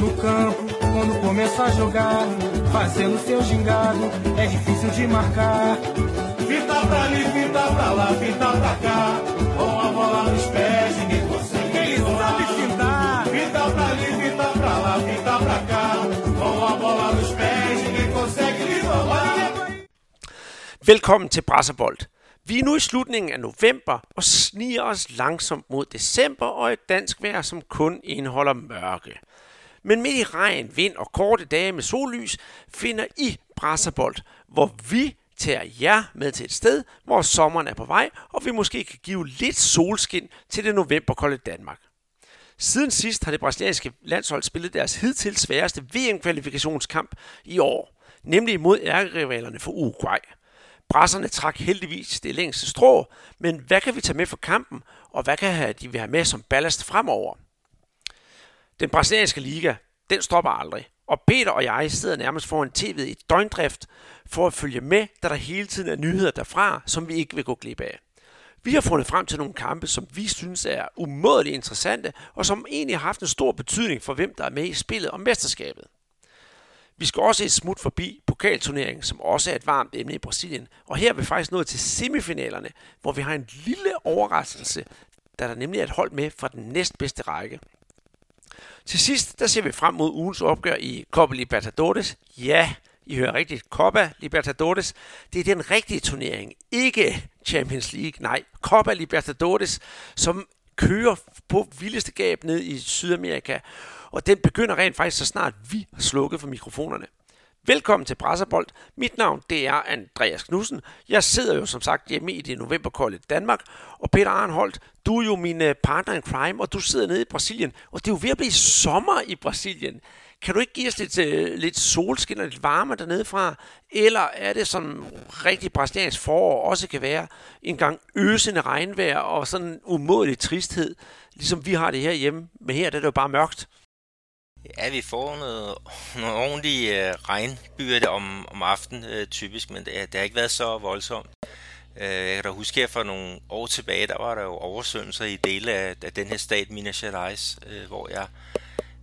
no campo, quando começa a jogar, fazendo seu gingado, é difícil de marcar. Fita pra ali, fita pra lá, fita pra cá, com a bola nos pés, ninguém consegue. Ele sabe fintar. Fita pra ali, fita pra lá, fita pra cá, com a bola nos pés, ninguém consegue lhe roubar. Velkommen til Brasserbold. Vi er nu i slutningen af november og sniger os langsomt mod december og et dansk vejr, som kun indeholder mørke. Men midt i regn, vind og korte dage med sollys finder I Brasserbold, hvor vi tager jer med til et sted, hvor sommeren er på vej, og vi måske kan give lidt solskin til det novemberkolde Danmark. Siden sidst har det brasilianske landshold spillet deres hidtil sværeste VM-kvalifikationskamp i år, nemlig mod ærkerivalerne for Uruguay. Brasserne trak heldigvis det længste strå, men hvad kan vi tage med for kampen, og hvad kan de have med som ballast fremover? Den brasilianske liga, den stopper aldrig, og Peter og jeg sidder nærmest foran tv'et i døgndrift for at følge med, da der hele tiden er nyheder derfra, som vi ikke vil gå glip af. Vi har fundet frem til nogle kampe, som vi synes er umådeligt interessante, og som egentlig har haft en stor betydning for, hvem der er med i spillet om mesterskabet. Vi skal også et smut forbi pokalturneringen, som også er et varmt emne i Brasilien. Og her er vi faktisk nået til semifinalerne, hvor vi har en lille overraskelse, da der nemlig er et hold med fra den næstbedste række. Til sidst, der ser vi frem mod ugens opgør i Copa Libertadores. Ja, I hører rigtigt. Copa Libertadores. Det er den rigtige turnering. Ikke Champions League, nej. Copa Libertadores, som kører på vildeste gab ned i Sydamerika. Og den begynder rent faktisk så snart vi har slukket for mikrofonerne. Velkommen til Brasserbold. Mit navn det er Andreas Knudsen. Jeg sidder jo som sagt hjemme i det novemberkolde Danmark. Og Peter Arnholdt, du er jo min øh, partner in crime, og du sidder nede i Brasilien. Og det er jo ved at blive sommer i Brasilien. Kan du ikke give os lidt, øh, lidt solskin og lidt varme dernede fra? Eller er det sådan rigtig brasiliansk forår også kan være en gang øsende regnvejr og sådan en umådelig tristhed, ligesom vi har det her hjemme. Men her der er det jo bare mørkt. Ja, vi får noget, nogle ordentlige øh, regnbyrde om, om aftenen øh, typisk, men det, det har ikke været så voldsomt. Øh, jeg kan da huske, at for nogle år tilbage, der var der jo oversvømmelser i dele af, af den her stat, Minas Gerais, øh, hvor, jeg,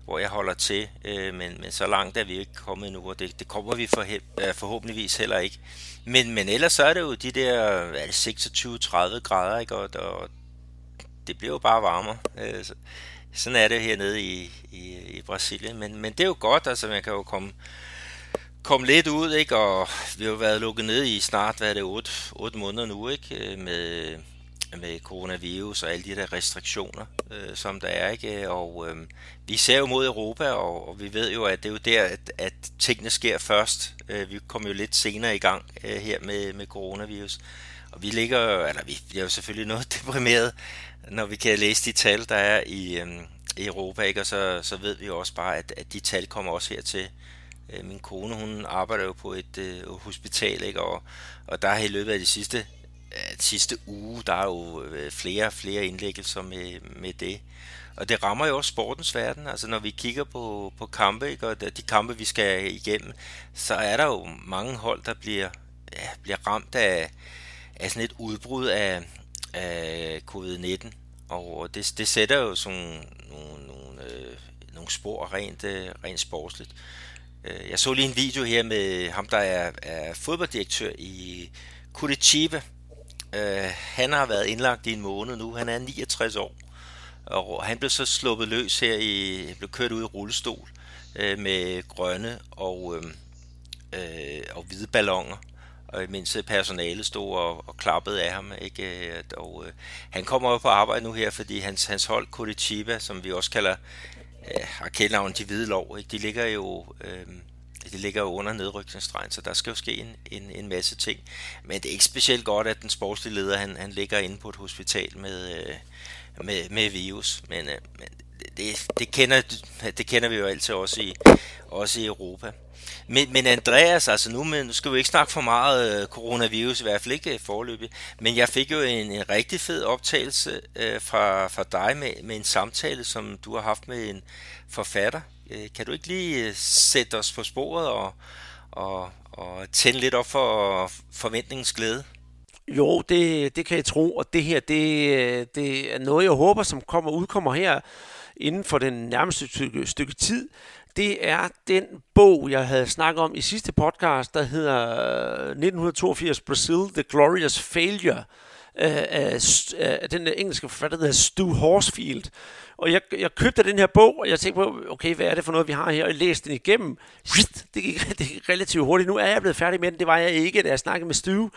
hvor jeg holder til. Øh, men, men så langt er vi ikke kommet nu, og det, det kommer vi for, øh, forhåbentligvis heller ikke. Men, men ellers så er det jo de der 26-30 grader, ikke? Og, og det bliver jo bare varmere. Øh, så, sådan er det hernede i, i, i Brasilien. Men, men det er jo godt, altså man kan jo komme, komme lidt ud, ikke? Og vi har jo været lukket ned i snart, hvad er det, 8, 8 måneder nu, ikke? Øh, med, med coronavirus og alle de der restriktioner, øh, som der er, ikke? Og øh, vi ser jo mod Europa, og, og vi ved jo, at det er jo der, at, at tingene sker først. Øh, vi kommer jo lidt senere i gang øh, her med, med coronavirus. Og vi ligger, eller vi bliver jo selvfølgelig noget deprimeret, når vi kan læse de tal, der er i, øh, i Europa, ikke? og så, så ved vi jo også bare, at, at de tal kommer også hertil. Øh, min kone, hun arbejder jo på et øh, hospital, ikke? Og, og der har i løbet af de sidste, øh, sidste uge, der er jo øh, flere og flere indlæggelser med, med det. Og det rammer jo også sportens verden. Altså når vi kigger på, på kampe, ikke? og de kampe, vi skal igennem, så er der jo mange hold, der bliver, ja, bliver ramt af, af sådan et udbrud af, af covid-19, og det, det sætter jo sådan nogle, nogle, øh, nogle spor rent, øh, rent sportsligt. Øh, jeg så lige en video her med ham, der er, er fodbolddirektør i Curitiba. Øh, han har været indlagt i en måned nu. Han er 69 år. Og han blev så sluppet løs her i, blev kørt ud i rullestol øh, med grønne og, øh, øh og hvide ballonger og mens personalet stod og, og klappede af ham. Ikke? Øh, og, øh, han kommer jo på arbejde nu her, fordi hans, hans hold Curitiba, som vi også kalder øh, har kældnavn de hvide lov, ikke? de ligger jo... Øh, de ligger jo under nedrykningsstregen, så der skal jo ske en, en, en masse ting. Men det er ikke specielt godt, at den sportslige leder, han, han ligger inde på et hospital med, øh, med, med virus. Men, øh, men det, det, kender, det kender vi jo altid også i, også i Europa. Men, men Andreas, altså nu, men, nu skal vi ikke snakke for meget uh, coronavirus, i hvert fald ikke øh, forløbig, men jeg fik jo en, en rigtig fed optagelse øh, fra, fra dig med, med en samtale, som du har haft med en forfatter. Øh, kan du ikke lige øh, sætte os på sporet og, og, og tænde lidt op for forventningens glæde? Jo, det, det kan jeg tro, og det her, det, det er noget, jeg håber, som kommer udkommer her inden for den nærmeste stykke, stykke tid, det er den bog, jeg havde snakket om i sidste podcast, der hedder øh, 1982 Brazil, The Glorious Failure, øh, af, øh, af den engelske forfatter, der hedder Stu Horsfield. Og jeg, jeg købte den her bog, og jeg tænkte på, okay, hvad er det for noget, vi har her? Og jeg læste den igennem. Det gik, det gik relativt hurtigt. Nu er jeg blevet færdig med den. Det var jeg ikke, da jeg snakkede med Stu.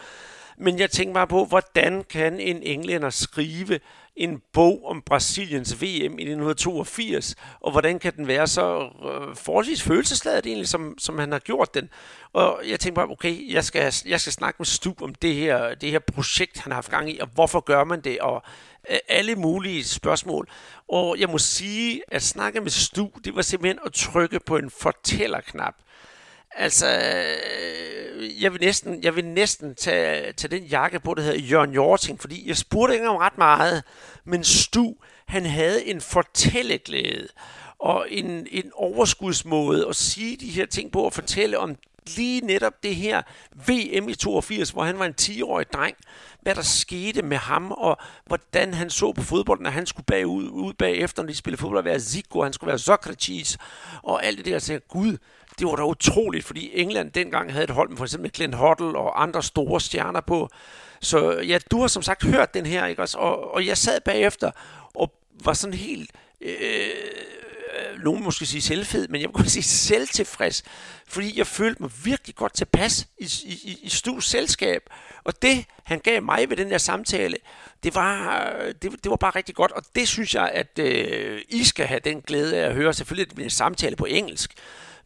Men jeg tænkte bare på, hvordan kan en englænder skrive en bog om Brasiliens VM i 1982, og hvordan kan den være så øh, forholdsvis følelsesladet egentlig, som, som han har gjort den. Og jeg tænkte bare, okay, jeg skal, jeg skal snakke med Stu om det her, det her projekt, han har haft gang i, og hvorfor gør man det, og øh, alle mulige spørgsmål. Og jeg må sige, at snakke med Stu, det var simpelthen at trykke på en fortællerknap. Altså, øh, jeg vil næsten, jeg vil næsten tage, tage den jakke på, der hedder Jørgen Jorting, fordi jeg spurgte ikke om ret meget, men Stu, han havde en fortælleglæde og en, en overskudsmåde at sige de her ting på og fortælle om lige netop det her VM i 82, hvor han var en 10-årig dreng, hvad der skete med ham, og hvordan han så på fodbold, når han skulle bagud, ud bagefter, når de spillede fodbold, at være Zico, han skulle være Socrates, og alt det der. Så gud, det var da utroligt, fordi England dengang havde et hold med for eksempel Glenn Hoddle og andre store stjerner på. Så ja, du har som sagt hørt den her, ikke også? Og, og jeg sad bagefter og var sådan helt... Øh, nogen måske sige selvfed, men jeg vil godt sige selvtilfreds, fordi jeg følte mig virkelig godt tilpas i, i, i Stu's selskab. Og det, han gav mig ved den der samtale, det var, det, det var bare rigtig godt, og det synes jeg, at øh, I skal have den glæde af at høre. Selvfølgelig det en samtale på engelsk,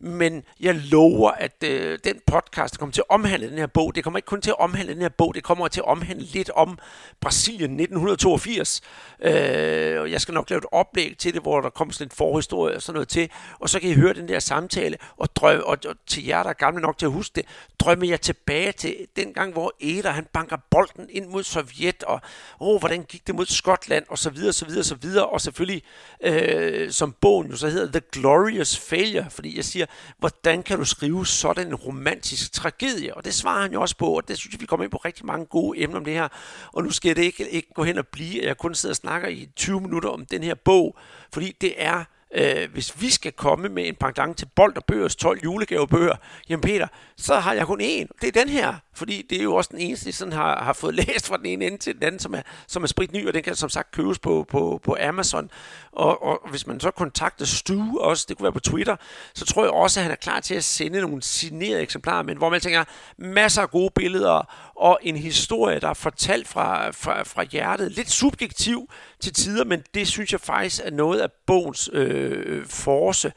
men jeg lover, at øh, den podcast, der kommer til at omhandle den her bog, det kommer ikke kun til at omhandle den her bog, det kommer til at omhandle lidt om Brasilien 1982. Øh, og jeg skal nok lave et oplæg til det, hvor der kommer sådan en forhistorie og sådan noget til, og så kan I høre den der samtale, og, drøm, og, og til jer, der er gamle nok til at huske det, drømmer jeg tilbage til den gang, hvor Eder, han banker bolden ind mod Sovjet, og oh, hvordan gik det mod Skotland, og så videre, så videre, så videre, og selvfølgelig, øh, som bogen jo så hedder, The Glorious Failure, fordi jeg siger, hvordan kan du skrive sådan en romantisk tragedie? Og det svarer han jo også på, og det synes jeg, vi kommer ind på rigtig mange gode emner om det her. Og nu skal det ikke, ikke gå hen og blive, at jeg kun sidder og snakker i 20 minutter om den her bog, fordi det er øh, hvis vi skal komme med en pendant til Bold og Bøgers 12 julegavebøger, jamen Peter, så har jeg kun én. Det er den her, fordi det er jo også den eneste, jeg sådan har, har fået læst fra den ene ende til den anden, som er, som er sprit ny, og den kan som sagt købes på, på, på Amazon. Og, og hvis man så kontakter Stu også, det kunne være på Twitter, så tror jeg også, at han er klar til at sende nogle signerede eksemplarer, men hvor man tænker, masser af gode billeder, og en historie, der er fortalt fra, fra, fra hjertet. Lidt subjektiv til tider, men det synes jeg faktisk er noget af bogens øh, force.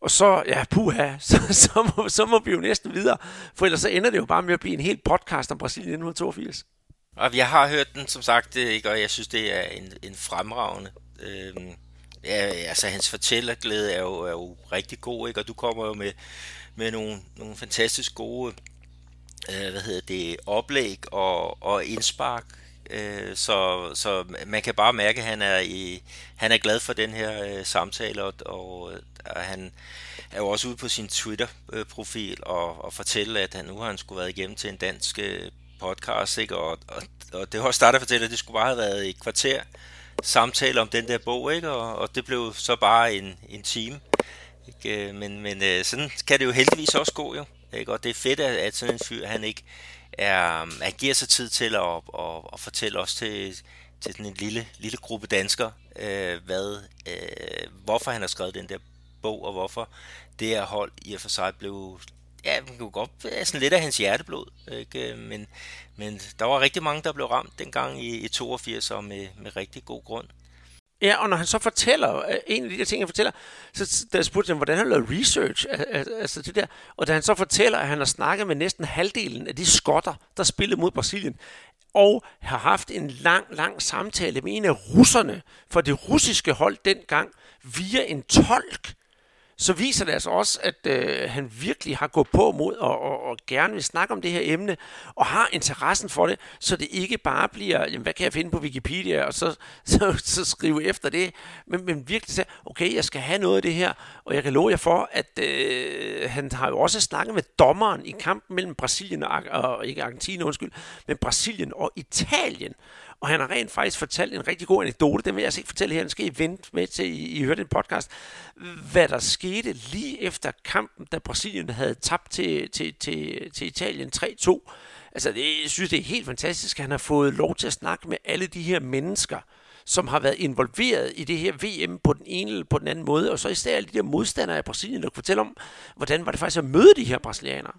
Og så, ja, puha, så, så, må, så må vi jo næsten videre, for ellers så ender det jo bare med at blive en helt podcast om Brasilien 1982. Og jeg har hørt den, som sagt, øh, ikke, og jeg synes, det er en, en fremragende. Øhm, ja, altså, hans fortællerglæde er jo, er jo rigtig god, ikke? og du kommer jo med, med nogle, nogle fantastisk gode øh, hvad hedder det, oplæg og, og indspark. Øh, så, så man kan bare mærke, at han er, i, han er glad for den her øh, samtale, og, og, og han er jo også ude på sin Twitter-profil og, og fortælle, at han nu har han skulle været igennem til en dansk øh, podcast, ikke? Og, og, og det har startet at fortælle, at det skulle bare have været et kvarter samtale om den der bog, ikke? Og, og det blev så bare en, en time. Ikke? Øh, men, men øh, sådan kan det jo heldigvis også gå, jo. Ikke? Og det er fedt, at, at sådan en fyr, han ikke er, han giver sig tid til at, at, at, at fortælle os til, til sådan en lille, lille gruppe danskere, øh, hvad, øh, hvorfor han har skrevet den der bog, og hvorfor det her hold i og for sig blev ja, man kunne godt være sådan lidt af hans hjerteblod, ikke? Men, men der var rigtig mange, der blev ramt dengang i, i 82, og med, med rigtig god grund. Ja, og når han så fortæller, øh, en af de der ting, han fortæller, så da spurgte ham, hvordan han lavede research, altså det der, og da han så fortæller, at han har snakket med næsten halvdelen af de skotter, der spillede mod Brasilien, og har haft en lang, lang samtale med en af russerne for det russiske hold dengang, via en tolk, så viser det altså også, at øh, han virkelig har gået på mod og, og, og gerne vil snakke om det her emne, og har interessen for det, så det ikke bare bliver, jamen, hvad kan jeg finde på Wikipedia, og så, så, så skrive efter det, men, men virkelig sige, okay, jeg skal have noget af det her, og jeg kan love jer for, at øh, han har jo også snakket med dommeren i kampen mellem Brasilien og, og ikke Argentina, undskyld, men Brasilien og Italien, og han har rent faktisk fortalt en rigtig god anekdote, den vil jeg altså ikke fortælle her, den skal I vente med til, I, I hørte en podcast, hvad der skete lige efter kampen, da Brasilien havde tabt til, til, til, til Italien 3-2. Altså, det, jeg synes, det er helt fantastisk, at han har fået lov til at snakke med alle de her mennesker, som har været involveret i det her VM på den ene eller på den anden måde, og så især alle de der modstandere af Brasilien, der kunne fortælle om, hvordan var det faktisk at møde de her brasilianere.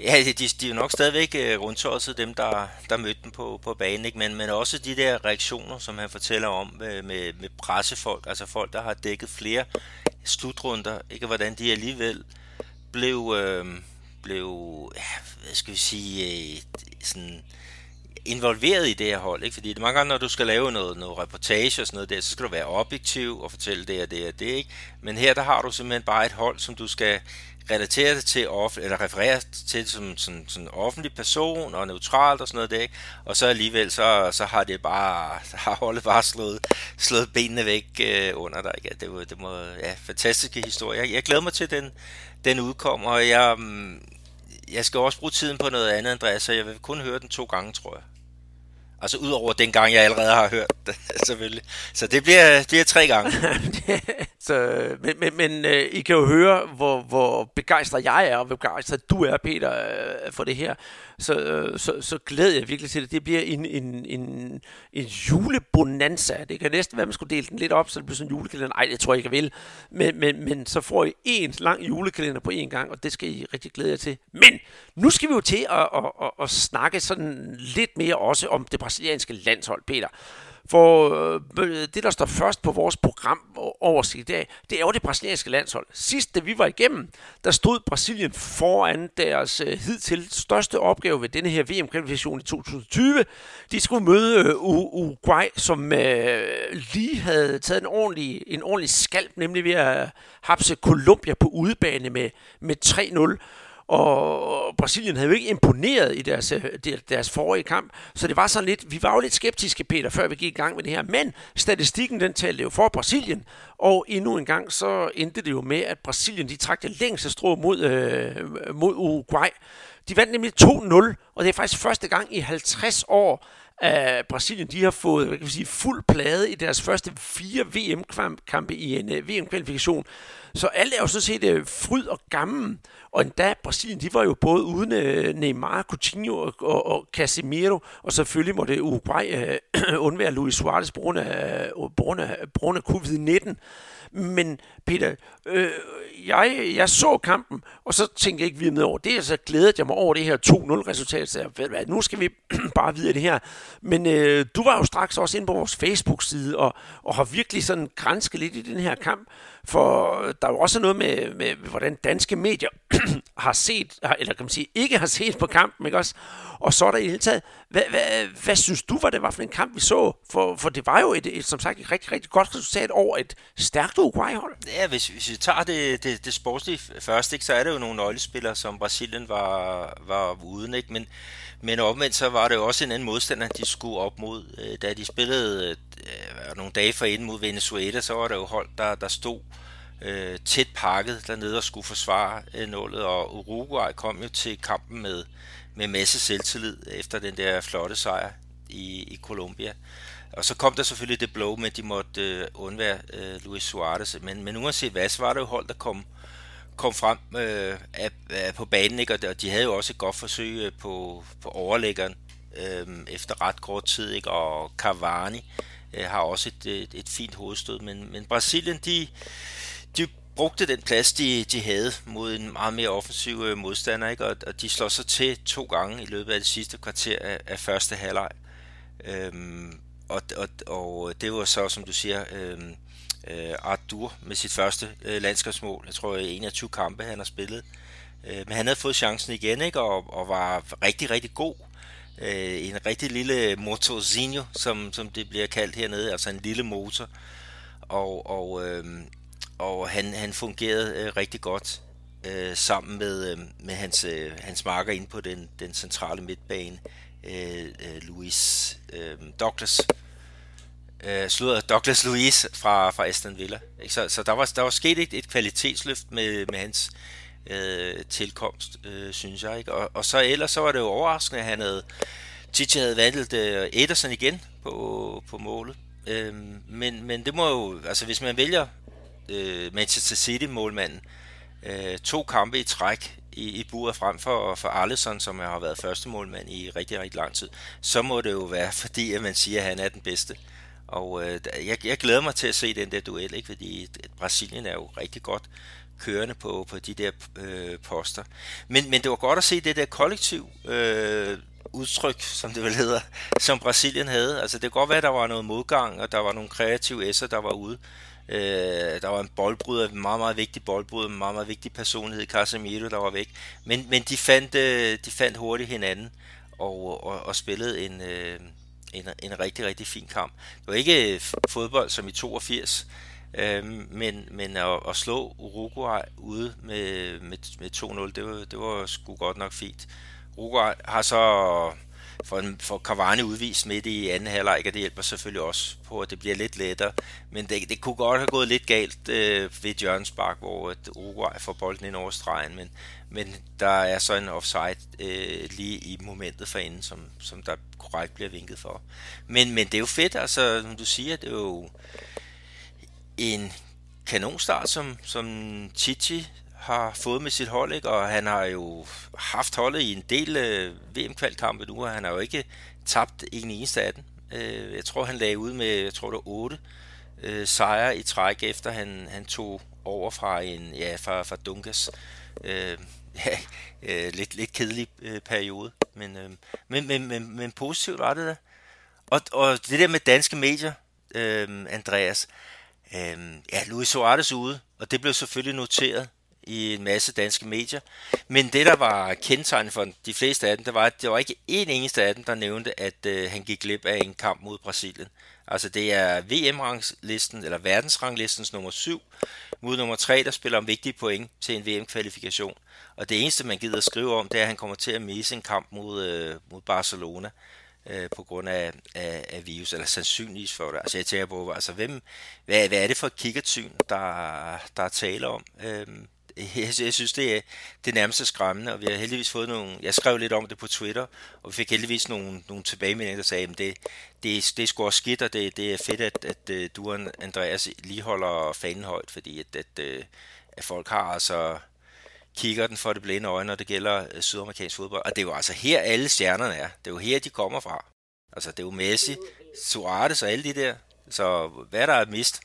Ja, de, de er jo nok stadigvæk øh, rundtosset, dem der, der mødte dem på, på banen, ikke? Men, men også de der reaktioner, som han fortæller om med, med, med pressefolk, altså folk, der har dækket flere slutrunder, ikke? hvordan de alligevel blev, øh, blev ja, hvad skal vi sige, øh, sådan involveret i det her hold, ikke? Fordi det er mange gange, når du skal lave noget, noget reportage og sådan noget der, så skal du være objektiv og fortælle det og det og det, ikke? Men her, der har du simpelthen bare et hold, som du skal relaterer det til, off, eller referere til som sådan, sådan offentlig person og neutralt og sådan noget der, ikke? Og så alligevel, så, så har det bare, har holdet bare slået, slået benene væk øh, under dig, ikke? Det, det, det må, ja, fantastiske historie. Jeg, jeg glæder mig til, den, den udkommer, og jeg, mm, jeg skal også bruge tiden på noget andet, Andreas, så jeg vil kun høre den to gange, tror jeg. Altså udover den gang, jeg allerede har hørt det, selvfølgelig. Så det bliver, det bliver tre gange. så, men men, men øh, I kan jo høre, hvor, hvor begejstret jeg er, og hvor begejstret du er, Peter, øh, for det her. Så, øh, så, så glæder jeg virkelig til det. Det bliver en, en, en, en julebonanza. Det kan næsten være, man skulle dele den lidt op, så det bliver sådan en julekalender. Nej, det tror jeg ikke, jeg vil. Men, men, men så får I en lang julekalender på én gang, og det skal I rigtig glæde jer til. Men nu skal vi jo til at, at, at, at snakke sådan lidt mere også om det brasilianske landshold, Peter. For øh, det, der står først på vores program oversigt i dag, det er jo det brasilianske landshold. Sidst, da vi var igennem, der stod Brasilien foran deres øh, hidtil største opgave ved denne her VM-kvalifikation i 2020. De skulle møde øh, Uruguay, som øh, lige havde taget en ordentlig, en ordentlig skalp, nemlig ved at hapse Colombia på udebane med, med 3-0. Og Brasilien havde jo ikke imponeret i deres, øh, deres forrige kamp, så det var sådan lidt, vi var jo lidt skeptiske, Peter, før vi gik i gang med det her, men statistikken den talte jo for Brasilien, og endnu en gang så endte det jo med, at Brasilien de trak det længste strå mod, øh, mod Uruguay. De vandt nemlig 2-0, og det er faktisk første gang i 50 år, at Brasilien de har fået hvad kan vi sige, fuld plade i deres første fire VM-kampe i en øh, VM-kvalifikation. Så alt er jo sådan set uh, fryd og gammel. Og endda Brasilien, de var jo både uden øh, Neymar, Coutinho og, og, og Casemiro, og selvfølgelig måtte Uruguay øh, undvære Luis Suarez på grund af, øh, af, af covid-19. Men Peter, øh, jeg, jeg så kampen, og så tænkte jeg ikke videre med over det, og så glædede jeg mig over det her 2-0-resultat, så jeg ved hvad, nu skal vi bare videre det her. Men øh, du var jo straks også inde på vores Facebook-side, og, og har virkelig sådan grænsket lidt i den her kamp, for der er jo også noget med, med hvordan danske medier har set, eller kan man sige, ikke har set på kampen, ikke også? Og så er der i hele taget, hvad, hvad, hvad synes du, var det var for en kamp, vi så? For, for det var jo et, et, som sagt et rigtig, rigtig godt resultat over et stærkt Uruguay-hold. Ja, hvis, hvis vi tager det, det, det sportslige først, ikke, så er det jo nogle nøglespillere, som Brasilien var, var uden, ikke? Men, men omvendt så var det jo også en anden modstander, de skulle op mod. Øh, da de spillede øh, nogle dage for inden mod Venezuela, så var der jo hold, der, der stod øh, tæt pakket dernede og skulle forsvare øh, nålet, og Uruguay kom jo til kampen med, med masse selvtillid efter den der flotte sejr i, i Colombia. Og så kom der selvfølgelig det blow med, at de måtte øh, undvære øh, Luis Suarez. Men, men uanset hvad, så var det jo hold, der kom, kom frem øh, af, af, øh, på banen, ikke? og de havde jo også et godt forsøg øh, på, på overlæggeren øh, efter ret kort tid, ikke? og Cavani øh, har også et, et, et fint hovedstød. Men, men Brasilien, de, de brugte den plads, de, de havde mod en meget mere offensiv øh, modstander, ikke? Og, og de slår sig til to gange i løbet af det sidste kvarter af, af første halvleg. Øhm, og, og, og det var så, som du siger, øhm, øh, Arthur med sit første øh, landskabsmål. Jeg tror, øh, 21 kampe han har spillet. Øh, men han havde fået chancen igen, ikke? Og, og var rigtig, rigtig god. Øh, en rigtig lille motorzinho, som, som det bliver kaldt hernede, altså en lille motor. Og, og øh, og han, han fungerede øh, rigtig godt øh, sammen med, øh, med hans, øh, hans marker ind på den, den centrale midtbane, øh, øh, Louis øh, Douglas. Øh, Øh, slutter Douglas Luiz fra, fra Aston Villa. Ikke? Så, så der, var, der var sket et, et kvalitetsløft med, med hans øh, tilkomst, øh, synes jeg. Ikke? Og, og så ellers så var det jo overraskende, at han havde Titi havde valgt øh, Ederson igen på, på målet. Øh, men, men det må jo, altså hvis man vælger øh, Manchester City målmanden, øh, to kampe i træk i, i buret frem for, for Allison, som har været første målmand i rigtig, rigtig lang tid, så må det jo være, fordi at man siger, at han er den bedste. Og øh, jeg, jeg glæder mig til at se den der duel, ikke? fordi Brasilien er jo rigtig godt kørende på, på de der øh, poster. Men, men det var godt at se det der kollektiv øh, udtryk, som det vel hedder, som Brasilien havde. Altså det kan godt være, at der var noget modgang, og der var nogle kreative esser, der var ude. Øh, der var en boldbryder, en meget, meget vigtig boldbryder, en meget, meget vigtig personlighed, Casemiro, der var væk. Men, men de, fandt, øh, de fandt hurtigt hinanden og, og, og spillede en, øh, en, en rigtig, rigtig fin kamp. Det var ikke øh, fodbold som i 82, øh, men, men at, at slå Uruguay ude med, med, med 2-0, det var, det var sgu godt nok fint. Uruguay har så for, for Cavani udvist midt i anden halvleg, og det hjælper selvfølgelig også på, at det bliver lidt lettere. Men det, det kunne godt have gået lidt galt øh, ved Jørgens Spark, hvor at Uruguay får bolden ind over stregen, men, men der er så en offside øh, lige i momentet for inden, som, som der korrekt bliver vinket for. Men, men det er jo fedt, altså, som du siger, det er jo en kanonstart, som, som Chichi har fået med sit hold, ikke? og han har jo haft holdet i en del øh, VM-kvalkampe nu, og han har jo ikke tabt en eneste af dem. Øh, jeg tror, han lagde ud med, jeg tror det var 8 øh, sejre i træk, efter han, han tog over fra en, ja, fra, fra Dunkas. Øh, ja, øh, lidt, lidt kedelig øh, periode, men, øh, men, men, men, men positivt var det da. Og, og det der med danske medier, øh, Andreas, øh, ja, Luis Suarez ude, og det blev selvfølgelig noteret i en masse danske medier. Men det, der var kendetegnet for de fleste af dem, det var, at det var ikke en eneste af dem, der nævnte, at øh, han gik glip af en kamp mod Brasilien. Altså det er VM-ranglisten, eller verdensranglistens nummer 7, mod nummer 3, der spiller om vigtige point til en VM-kvalifikation. Og det eneste, man gider at skrive om, det er, at han kommer til at misse en kamp mod, øh, mod Barcelona øh, på grund af, af, af virus, eller sandsynligvis for det. Altså jeg tænker på, altså hvem, hvad, hvad er det for et kikkertsyn, der, der er tale om? Øh, jeg, jeg synes, det er det nærmeste skræmmende, og vi har heldigvis fået nogle, jeg skrev lidt om det på Twitter, og vi fik heldigvis nogle, nogle tilbagemeldinger, der sagde, at det, det, det er sgu også skidt, og det, det er fedt, at, at, øh, du og Andreas lige holder fanen højt, fordi at, at, øh, at folk har altså kigger den for det blinde øje, når det gælder øh, sydamerikansk fodbold. Og det er jo altså her, alle stjernerne er. Det er jo her, de kommer fra. Altså, det er jo Messi, Suarez og alle de der. Så hvad der er mist?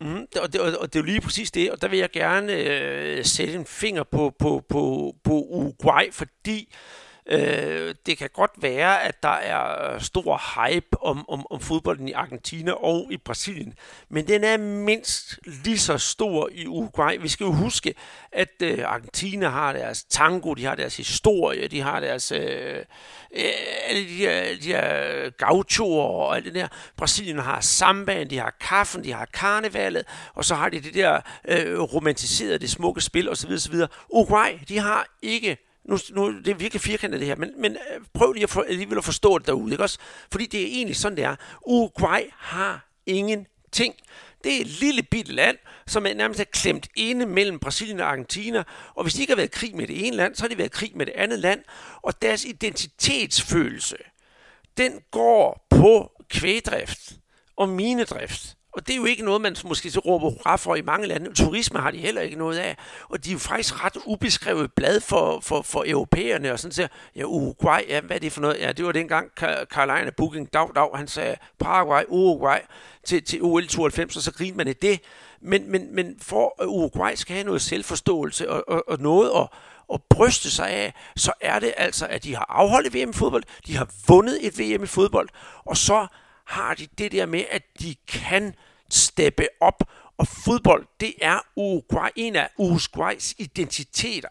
Mm, og, det, og det er jo lige præcis det, og der vil jeg gerne øh, sætte en finger på, på, på, på Uruguay, fordi øh, Øh, det kan godt være, at der er øh, stor hype om, om, om fodbolden i Argentina og i Brasilien, men den er mindst lige så stor i Uruguay. Vi skal jo huske, at øh, Argentina har deres tango, de har deres historie, de har deres øh, øh, alle de her, de her gauchoer og alt det der. Brasilien har sambaen, de har kaffen, de har karnevalet, og så har de det der øh, romantiserede, det smukke spil osv. osv. Uruguay, de har ikke nu, nu det er virkelig firkantet det her, men, men øh, prøv lige at, for, alligevel at forstå det derude, ikke også? Fordi det er egentlig sådan, det er. Uruguay har ingenting. Det er et lille bitte land, som er nærmest er klemt inde mellem Brasilien og Argentina. Og hvis de ikke har været i krig med det ene land, så har de været i krig med det andet land. Og deres identitetsfølelse, den går på kvægdrift og minedrift. Og det er jo ikke noget, man måske så råber hurra for i mange lande. Turisme har de heller ikke noget af. Og de er jo faktisk ret ubeskrevet blad for, for, for europæerne. Og sådan siger, ja, Uruguay, ja, hvad er det for noget? Ja, det var dengang Carolina Booking, dag, dag, han sagde Paraguay, Uruguay til, til OL 92, og så griner man af det. Men, men, men for at Uruguay skal have noget selvforståelse og, og, og noget at, at bryste sig af, så er det altså, at de har afholdt VM i fodbold, de har vundet et VM i fodbold, og så har de det der med, at de kan steppe op. Og fodbold, det er Uruguay, en af Uruguays identiteter.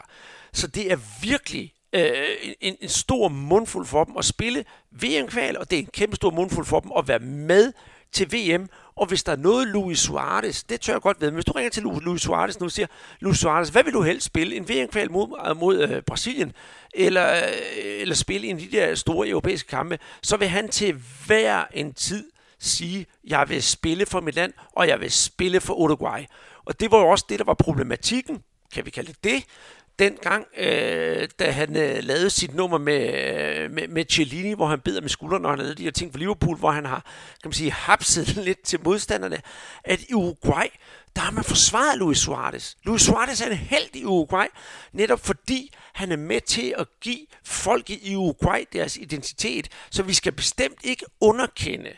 Så det er virkelig øh, en, en stor mundfuld for dem at spille VM-kval, og det er en kæmpe stor mundfuld for dem at være med til VM. Og hvis der er noget Luis Suarez, det tør jeg godt ved, men hvis du ringer til Luis Suarez nu og siger, Luis Suarez, hvad vil du helst spille? En VM-kval mod, øh, mod øh, Brasilien, eller, øh, eller spille en af de der store europæiske kampe, så vil han til hver en tid sige, jeg vil spille for mit land, og jeg vil spille for Uruguay. Og det var jo også det, der var problematikken, kan vi kalde det det, dengang, øh, da han øh, lavede sit nummer med, øh, med, med Cellini, hvor han beder med skuldrene, når han lavede de her ting for Liverpool, hvor han har, kan man sige, hapset lidt til modstanderne, at i Uruguay, der har man forsvaret Luis Suarez. Luis Suarez er en held i Uruguay, netop fordi han er med til at give folk i Uruguay deres identitet. Så vi skal bestemt ikke underkende,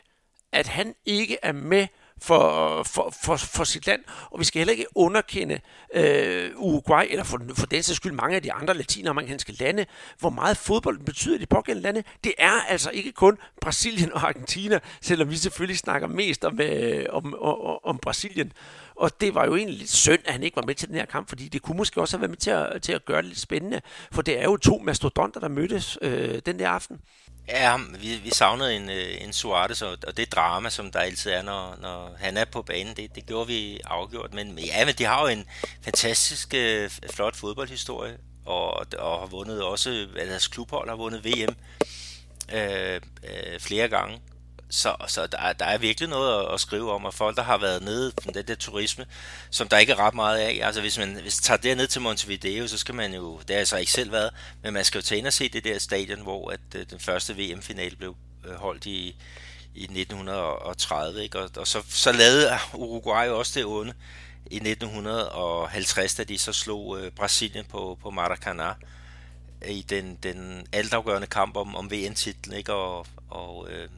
at han ikke er med for, for, for, for sit land, og vi skal heller ikke underkende øh, Uruguay, eller for, for den sags skyld mange af de andre latinamerikanske lande, hvor meget fodbold betyder i de pågældende lande. Det er altså ikke kun Brasilien og Argentina, selvom vi selvfølgelig snakker mest om, øh, om, om, om Brasilien. Og det var jo egentlig lidt synd, at han ikke var med til den her kamp, fordi det kunne måske også have været med til at, til at gøre det lidt spændende. For det er jo to mastodonter, der mødtes øh, den der aften. Ja, vi, vi savnede en, øh, en Suarez, og, og det drama, som der altid er, når, når han er på banen, det, det gjorde vi afgjort. Men ja, men de har jo en fantastisk øh, flot fodboldhistorie, og, og har vundet også, altså deres klubhold har vundet VM øh, øh, flere gange. Så, så der, der er virkelig noget at, at skrive om, og folk, der har været nede på den der turisme, som der ikke er ret meget af. Altså hvis man hvis tager det ned til Montevideo, så skal man jo, det har jeg så ikke selv været, men man skal jo tage ind og se det der stadion, hvor at, uh, den første VM-finale blev uh, holdt i, i 1930. Ikke? Og, og så, så lavede Uruguay også det onde i 1950, da de så slog uh, Brasilien på, på Maracanã i den, den altafgørende kamp om, om VM-titlen, ikke? Og, og øh,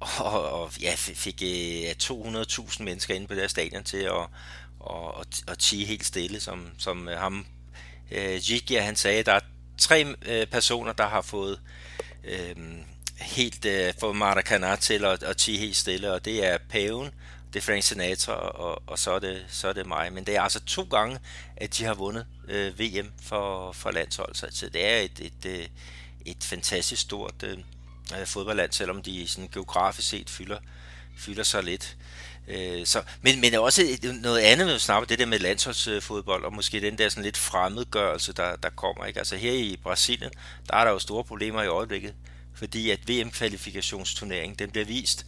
og, og ja, fik øh, 200.000 mennesker inde på det stadion til at, og, og, og tige helt stille, som, som øh, ham, øh, Jigia han sagde, der er tre øh, personer, der har fået øh, helt øh, fået Maracana til at, at tige helt stille, og det er paven, det er Frank Sinatra, og, og så, er det, så er det mig. Men det er altså to gange, at de har vundet øh, VM for, for landshold, så det er et, et, et, et fantastisk stort øh, øh, fodboldland, selvom de sådan geografisk set fylder, fylder så lidt. Øh, så, men, men også noget andet med at snakke det der med landsholdsfodbold, og måske den der sådan lidt fremmedgørelse, der, der kommer. Ikke? Altså her i Brasilien, der er der jo store problemer i øjeblikket, fordi at VM-kvalifikationsturneringen, den bliver vist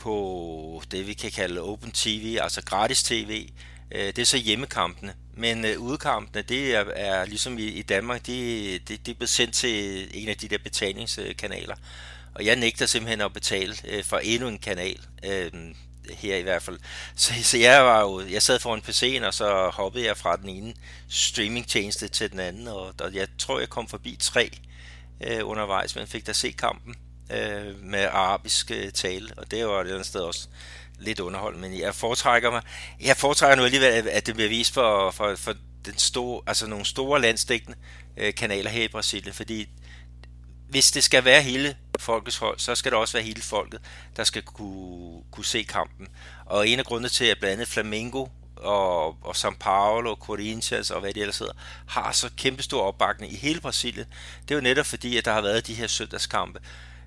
på det, vi kan kalde Open TV, altså gratis tv. Øh, det er så hjemmekampene. Men øh, udekampene, det er, er ligesom i, i Danmark, det, det, det er blevet sendt til en af de der betalingskanaler. Og jeg nægter simpelthen at betale øh, for endnu en kanal. Øh, her i hvert fald. Så, så jeg var jo, jeg sad foran PC'en, og så hoppede jeg fra den ene streamingtjeneste til den anden, og, og jeg tror, jeg kom forbi tre øh, undervejs, men fik da se kampen øh, med arabisk øh, tale, og det var et andet sted også lidt underholdende, men jeg foretrækker mig, jeg foretrækker nu alligevel, at det bliver vist for, for, for den store, altså nogle store landstækkende øh, kanaler her i Brasilien, fordi hvis det skal være hele folkets hold, så skal det også være hele folket, der skal kunne, kunne se kampen. Og en af grundene til, at blandt andet Flamengo og, og São Paulo og Corinthians og hvad det ellers hedder, har så kæmpestor opbakning i hele Brasilien, det er jo netop fordi, at der har været de her søndagskampe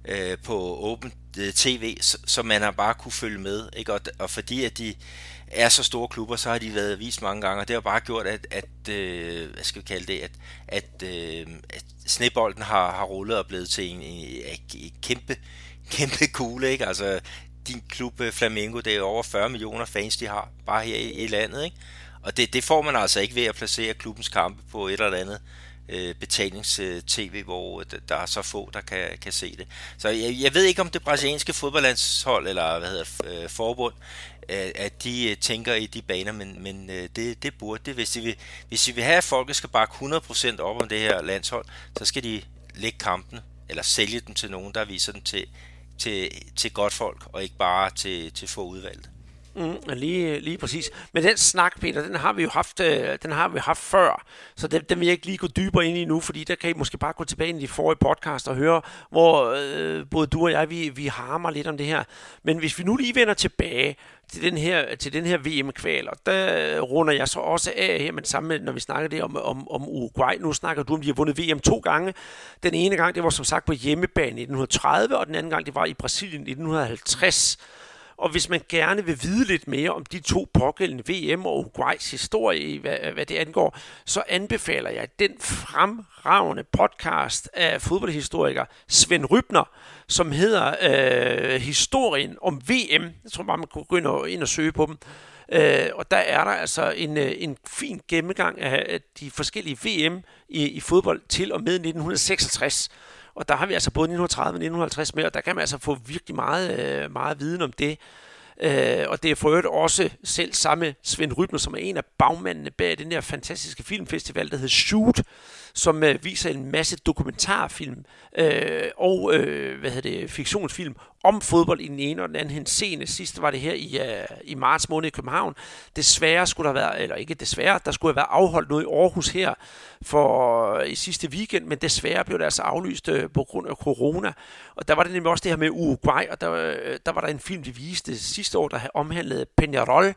øh, på Open øh, TV, så, så man har bare kunne følge med. Ikke? Og, og fordi at de er så store klubber, så har de været vist mange gange, og det har bare gjort, at, at øh, hvad skal vi kalde det, at, at, øh, at snebolden har, har rullet og blevet til en, en, en kæmpe, kæmpe kugle, ikke? Altså, din klub øh, Flamengo, det er over 40 millioner fans, de har, bare her i, i landet, ikke? Og det, det får man altså ikke ved at placere klubbens kampe på et eller andet øh, betalings-tv, øh, hvor øh, der er så få, der kan, kan se det. Så jeg, jeg ved ikke, om det brasilianske fodboldlandshold, eller hvad hedder øh, forbund, at, at de øh, tænker i de baner, men, men øh, det, det burde det. Hvis de, vil, hvis de vil have, at folket skal bakke 100% op om det her landshold, så skal de lægge kampen, eller sælge dem til nogen, der viser dem til, til, til godt folk, og ikke bare til, til få udvalgte. Mm, lige, lige præcis. Men den snak, Peter, den har vi jo haft, øh, den har vi haft før, så den, den vil jeg ikke lige gå dybere ind i nu, fordi der kan I måske bare gå tilbage ind i de forrige podcast og høre, hvor øh, både du og jeg, vi, vi harmer lidt om det her. Men hvis vi nu lige vender tilbage til den her, til den her VM-kval, og der runder jeg så også af her, men sammen når vi snakker det om, om, om Uruguay, nu snakker du om, de har vundet VM to gange. Den ene gang, det var som sagt på hjemmebane i 1930, og den anden gang, det var i Brasilien i 1950. Og hvis man gerne vil vide lidt mere om de to pågældende VM og Uruguays historie, hvad, hvad det angår, så anbefaler jeg den fremragende podcast af fodboldhistoriker Svend Rybner, som hedder øh, Historien om VM. Jeg tror bare, man kunne gå ind og, ind og søge på dem. Øh, og der er der altså en, øh, en fin gennemgang af de forskellige VM i, i fodbold til og med 1966. Og der har vi altså både 1930 og 1950 med, og der kan man altså få virkelig meget, øh, meget viden om det. Øh, og det er for øvrigt også selv samme Svend Rybner, som er en af bagmændene bag den der fantastiske filmfestival, der hedder Shoot, som øh, viser en masse dokumentarfilm øh, og øh, hvad hedder det, fiktionsfilm om fodbold i den ene og den anden henseende. Sidst var det her i, øh, i marts måned i København. Desværre skulle der være, eller ikke desværre, der skulle have været afholdt noget i Aarhus her for øh, i sidste weekend, men desværre blev det altså aflyst øh, på grund af corona. Og der var det nemlig også det her med Uruguay, og der, øh, der var der en film, de viste sidste år, der omhandlede Peñarol,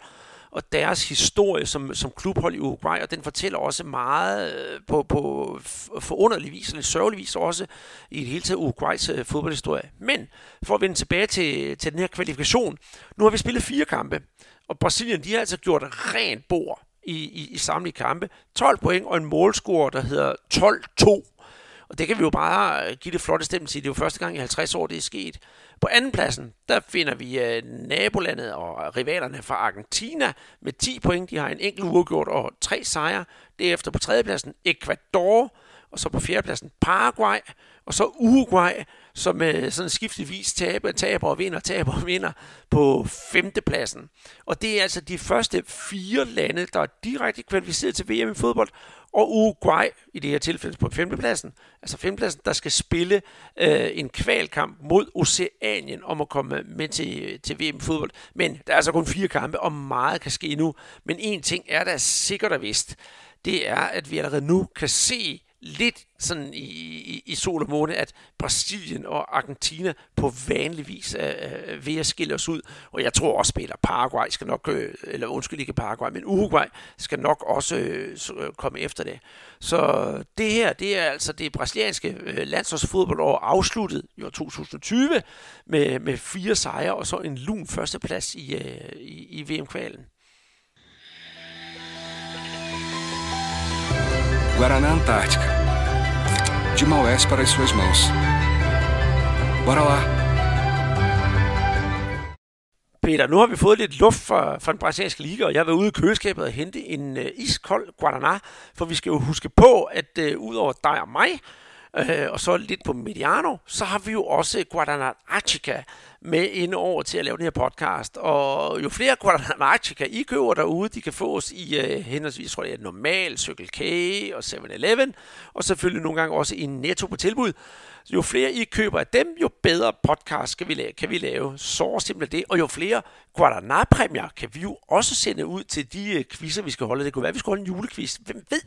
og deres historie som, som klubhold i Uruguay, og den fortæller også meget øh, på, på forunderlig vis, eller sørgelig vis også, i det hele taget Uruguays øh, fodboldhistorie. Men for at vende tilbage til, til den her kvalifikation, nu har vi spillet fire kampe, og Brasilien, de har altså gjort rent bord i, i, i samtlige kampe. 12 point og en målscore, der hedder 12-2. Og det kan vi jo bare øh, give det flotte stemme til. Det er jo første gang i 50 år, det er sket. På andenpladsen, der finder vi uh, nabolandet og rivalerne fra Argentina med 10 point. De har en enkelt uafgjort og tre sejre. Derefter på tredjepladsen Ecuador, og så på fjerdepladsen Paraguay, og så Uruguay, som uh, sådan skiftevis taber, taber og vinder, taber og vinder på femtepladsen. Og det er altså de første fire lande, der er direkte kvalificeret til VM i fodbold, og Uruguay i det her tilfælde på femtepladsen, altså femtepladsen, der skal spille øh, en kvalkamp mod Oceanien om at komme med til, til VM fodbold. Men der er altså kun fire kampe, og meget kan ske nu. Men en ting er der sikkert og vist, det er, at vi allerede nu kan se lidt sådan i, i, i sol og måne, at Brasilien og Argentina på vanlig vis er, øh, ved at skille os ud. Og jeg tror også, at Paraguay skal nok, øh, eller undskyld ikke Paraguay, men Uruguay skal nok også øh, øh komme efter det. Så det her, det er altså det brasilianske øh, landsholdsfodboldår afsluttet i år 2020 med, med fire sejre og så en lun førsteplads i, øh, i, i VM-kvalen. Guaraná Antártica. De Maués para as suas mãos. Bora lá! Peter, nu har vi fået lidt luft fra, fra den brasilianske liga, og jeg har været ude i køleskabet og hente en øh, iskold Guaraná, for vi skal jo huske på, at øh, udover dig og mig, Øh, og så lidt på Mediano, så har vi jo også Guaraná med ind over til at lave den her podcast. Og jo flere Guadalajara I køber derude, de kan fås i øh, henholdsvis, tror jeg, normal, Circle K og 7-Eleven, og selvfølgelig nogle gange også i Netto på tilbud. Jo flere I køber af dem, jo bedre podcast kan vi lave. Kan vi lave. Så simpelthen det. Og jo flere Guadalajara-præmier kan vi jo også sende ud til de øh, quizzer, vi skal holde. Det kunne være, at vi skal holde en julequiz. Hvem ved?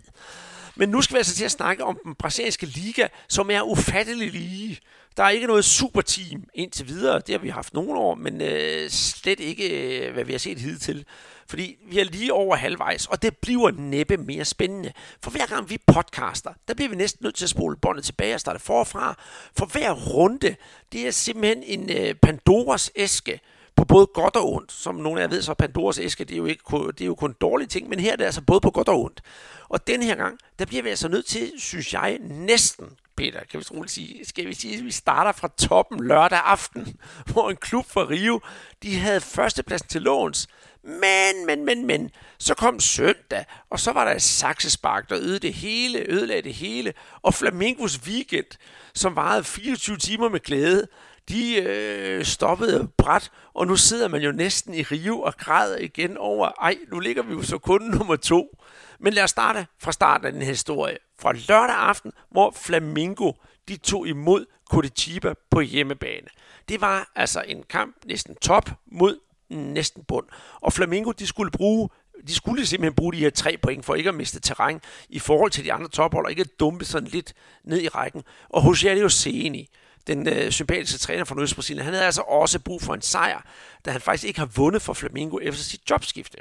Men nu skal vi altså til at snakke om den brasilianske liga, som er ufattelig lige. Der er ikke noget superteam indtil videre. Det har vi haft nogle år, men øh, slet ikke, øh, hvad vi har set hidtil. Fordi vi er lige over halvvejs, og det bliver næppe mere spændende. For hver gang vi podcaster, der bliver vi næsten nødt til at spole båndet tilbage og starte forfra. For hver runde, det er simpelthen en øh, Pandoras æske, på både godt og ondt. Som nogle af jer ved, så Pandoras æske, det er jo, ikke, det er jo kun dårlige ting, men her er det altså både på godt og ondt. Og den her gang, der bliver vi altså nødt til, synes jeg, næsten, Peter, kan vi roligt sige, skal vi sige, at vi starter fra toppen lørdag aften, hvor en klub fra Rio, de havde førstepladsen til låns. Men, men, men, men, så kom søndag, og så var der et saksespark, der ødelagde det hele, ødelagde det hele, og Flamingos weekend, som varede 24 timer med glæde, de øh, stoppede bræt, og nu sidder man jo næsten i Rio og græder igen over, ej, nu ligger vi jo så kun nummer to. Men lad os starte fra starten af den her historie. Fra lørdag aften, hvor Flamingo de tog imod Curitiba på hjemmebane. Det var altså en kamp næsten top mod næsten bund. Og Flamingo de skulle bruge de skulle simpelthen bruge de her tre point for ikke at miste terræn i forhold til de andre tophold, og ikke at dumpe sådan lidt ned i rækken. Og Rogelio Seni, den øh, sympatiske træner for Østbrasilien, han havde altså også brug for en sejr, da han faktisk ikke har vundet for Flamingo efter sit jobskifte.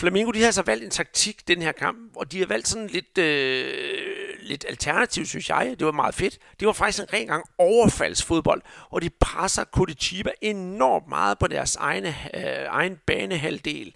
Flamingo de har altså valgt en taktik den her kamp, og de har valgt sådan lidt, øh, lidt alternativ, synes jeg. Det var meget fedt. Det var faktisk en ren gang overfaldsfodbold, og de presser Curitiba enormt meget på deres egne, øh, egen banehalvdel.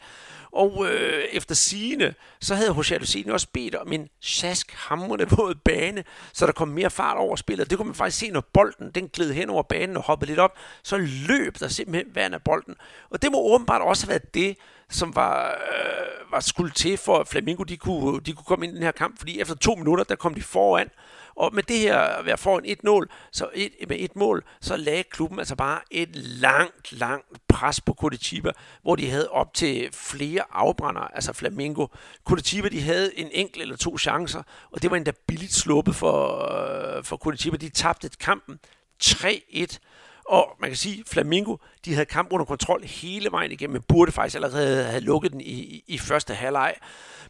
Og øh, efter sigende, så havde Jose Lucini også bedt om en sask hamrende våd bane, så der kom mere fart over spillet. Det kunne man faktisk se, når bolden den gled hen over banen og hoppede lidt op, så løb der simpelthen vand af bolden. Og det må åbenbart også have været det, som var, øh, var skulle til for, at Flamingo de kunne, de kunne komme ind i den her kamp, fordi efter to minutter, der kom de foran, og med det her at være foran et mål, så et, med et mål, så lagde klubben altså bare et langt, langt pres på Curitiba, hvor de havde op til flere afbrænder, altså Flamingo. Curitiba, de havde en enkelt eller to chancer, og det var endda billigt sluppet for, øh, for Curitiba. De tabte kampen 3-1. Og man kan sige, Flamingo, de havde kamp under kontrol hele vejen igennem, men burde faktisk allerede have lukket den i, i første halvleg.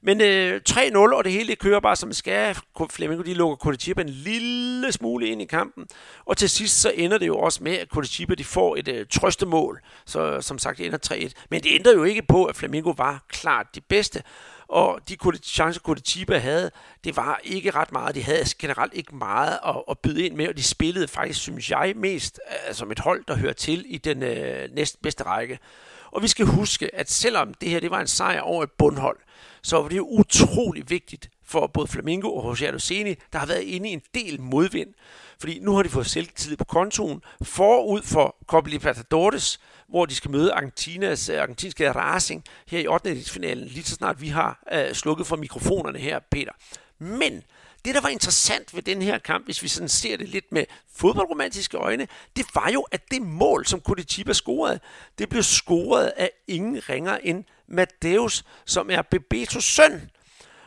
Men øh, 3-0, og det hele kører bare som det skal. Flamingo, de lukker Curitiba en lille smule ind i kampen. Og til sidst så ender det jo også med, at Curitiba de får et øh, trøstemål. Så som sagt, det ender 3-1. Men det ændrer jo ikke på, at Flamingo var klart de bedste og de chancer, Curitiba havde, det var ikke ret meget. De havde generelt ikke meget at, at byde ind med, og de spillede faktisk, synes jeg, mest uh, som et hold, der hører til i den øh, næstbedste række. Og vi skal huske, at selvom det her det var en sejr over et bundhold, så var det utrolig vigtigt for både Flamingo og Jose Luceni, der har været inde i en del modvind. Fordi nu har de fået selvtid på kontoen forud for Copa Libertadores, hvor de skal møde Argentinas, øh, argentinske Racing her i 8. finalen, lige så snart vi har uh, slukket for mikrofonerne her, Peter. Men det, der var interessant ved den her kamp, hvis vi sådan ser det lidt med fodboldromantiske øjne, det var jo, at det mål, som Curitiba scorede, det blev scoret af ingen ringer end Madeus, som er Bebetos søn.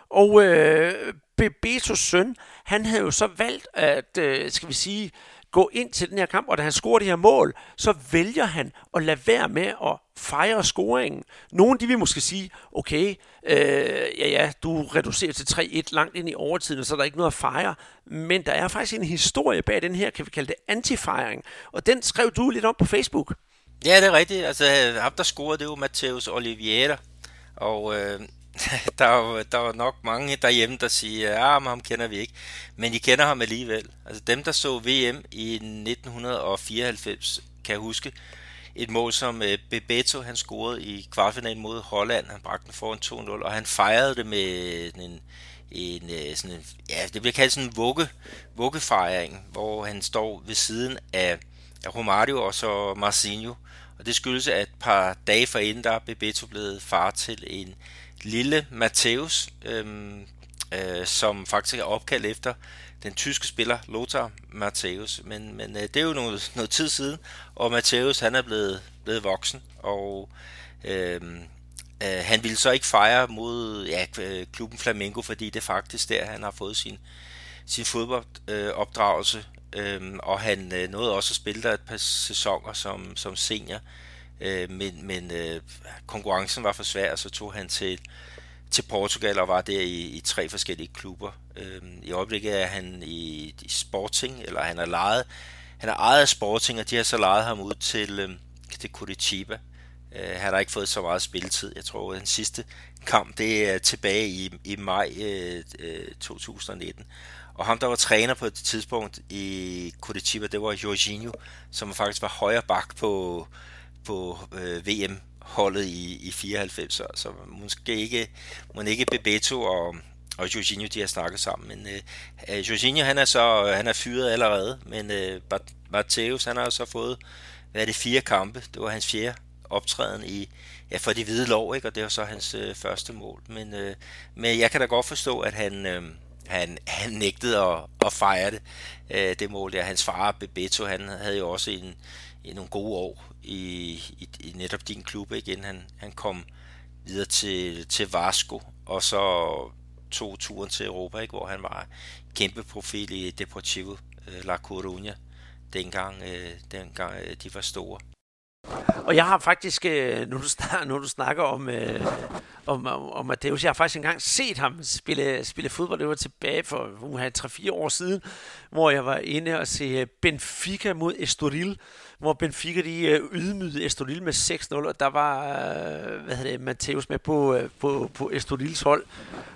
Og øh, Bebetos søn, han havde jo så valgt at, øh, skal vi sige, gå ind til den her kamp, og da han scorer det her mål, så vælger han at lade være med at fejre scoringen. Nogle de vil måske sige, okay, øh, ja ja, du reducerer til 3-1 langt ind i overtiden, så er der ikke noget at fejre. Men der er faktisk en historie bag den her, kan vi kalde det anti-fejring. Og den skrev du lidt om på Facebook. Ja, det er rigtigt. Altså, ham der scorede, det jo Matheus Oliveira. Og øh, der, er der er nok mange derhjemme, der siger, ja, ah, men ham kender vi ikke. Men I kender ham alligevel. Altså dem, der så VM i 1994, kan huske et mål, som øh, Bebeto han scorede i kvartfinalen mod Holland. Han bragte den foran 2-0, og han fejrede det med en, en, øh, sådan en ja, det bliver kaldt sådan en vugge, vuggefejring, hvor han står ved siden af, af Romario og så Marcinho. Og det skyldes, at et par dage forinden, der er Bebeto blevet far til en lille Matthäus, øhm, øh, som faktisk er opkaldt efter den tyske spiller Lothar Matthäus. Men, men øh, det er jo noget, noget tid siden, og Matthäus han er blevet, blevet voksen, og øh, øh, han ville så ikke fejre mod ja, øh, klubben Flamengo, fordi det er faktisk der, han har fået sin, sin fodboldopdragelse, øh, og han øh, nåede også at spille der et par sæsoner som, som senior. Øh, Øh, men men øh, konkurrencen var for svær, og så tog han til, til Portugal og var der i, i tre forskellige klubber. Øh, I øjeblikket er han i, i Sporting, eller han er lejet, han er ejet af Sporting, og de har så lejet ham ud til, øh, til Curitiba. Øh, han har ikke fået så meget spilletid. Jeg tror, at den sidste kamp, det er tilbage i, i maj øh, øh 2019. Og ham, der var træner på et tidspunkt i Curitiba, det var Jorginho, som faktisk var højre bak på, på øh, VM-holdet i, i 94, så, så måske ikke, må ikke Bebeto og, og Jorginho, de har snakket sammen, men øh, øh Jorginho, han er så øh, han er fyret allerede, men øh, Mateus, han har så fået, hvad er det, fire kampe, det var hans fjerde optræden i, ja, for de hvide lov, ikke? og det var så hans øh, første mål, men, øh, men jeg kan da godt forstå, at han, øh, han, han nægtede at, at fejre det, øh, det mål der. Hans far, Bebeto, han havde jo også en nogle gode år i, i, i netop din klub igen. Han, han kom videre til, til Vasco, og så tog turen til Europa, ikke, hvor han var kæmpe profil i Deportivo øh, La Coruña, dengang, øh, dengang øh, de var store. Og jeg har faktisk, øh, nu du, snakker, nu du snakker om, øh, om, om, om Mateus, jeg har faktisk engang set ham spille, spille fodbold. Det var tilbage for uh, 3-4 år siden, hvor jeg var inde og se øh, Benfica mod Estoril, hvor Benfica de øh, ydmygede Estoril med 6-0, og der var øh, hvad hedder det, Mateus med på, øh, på, på Estorils hold.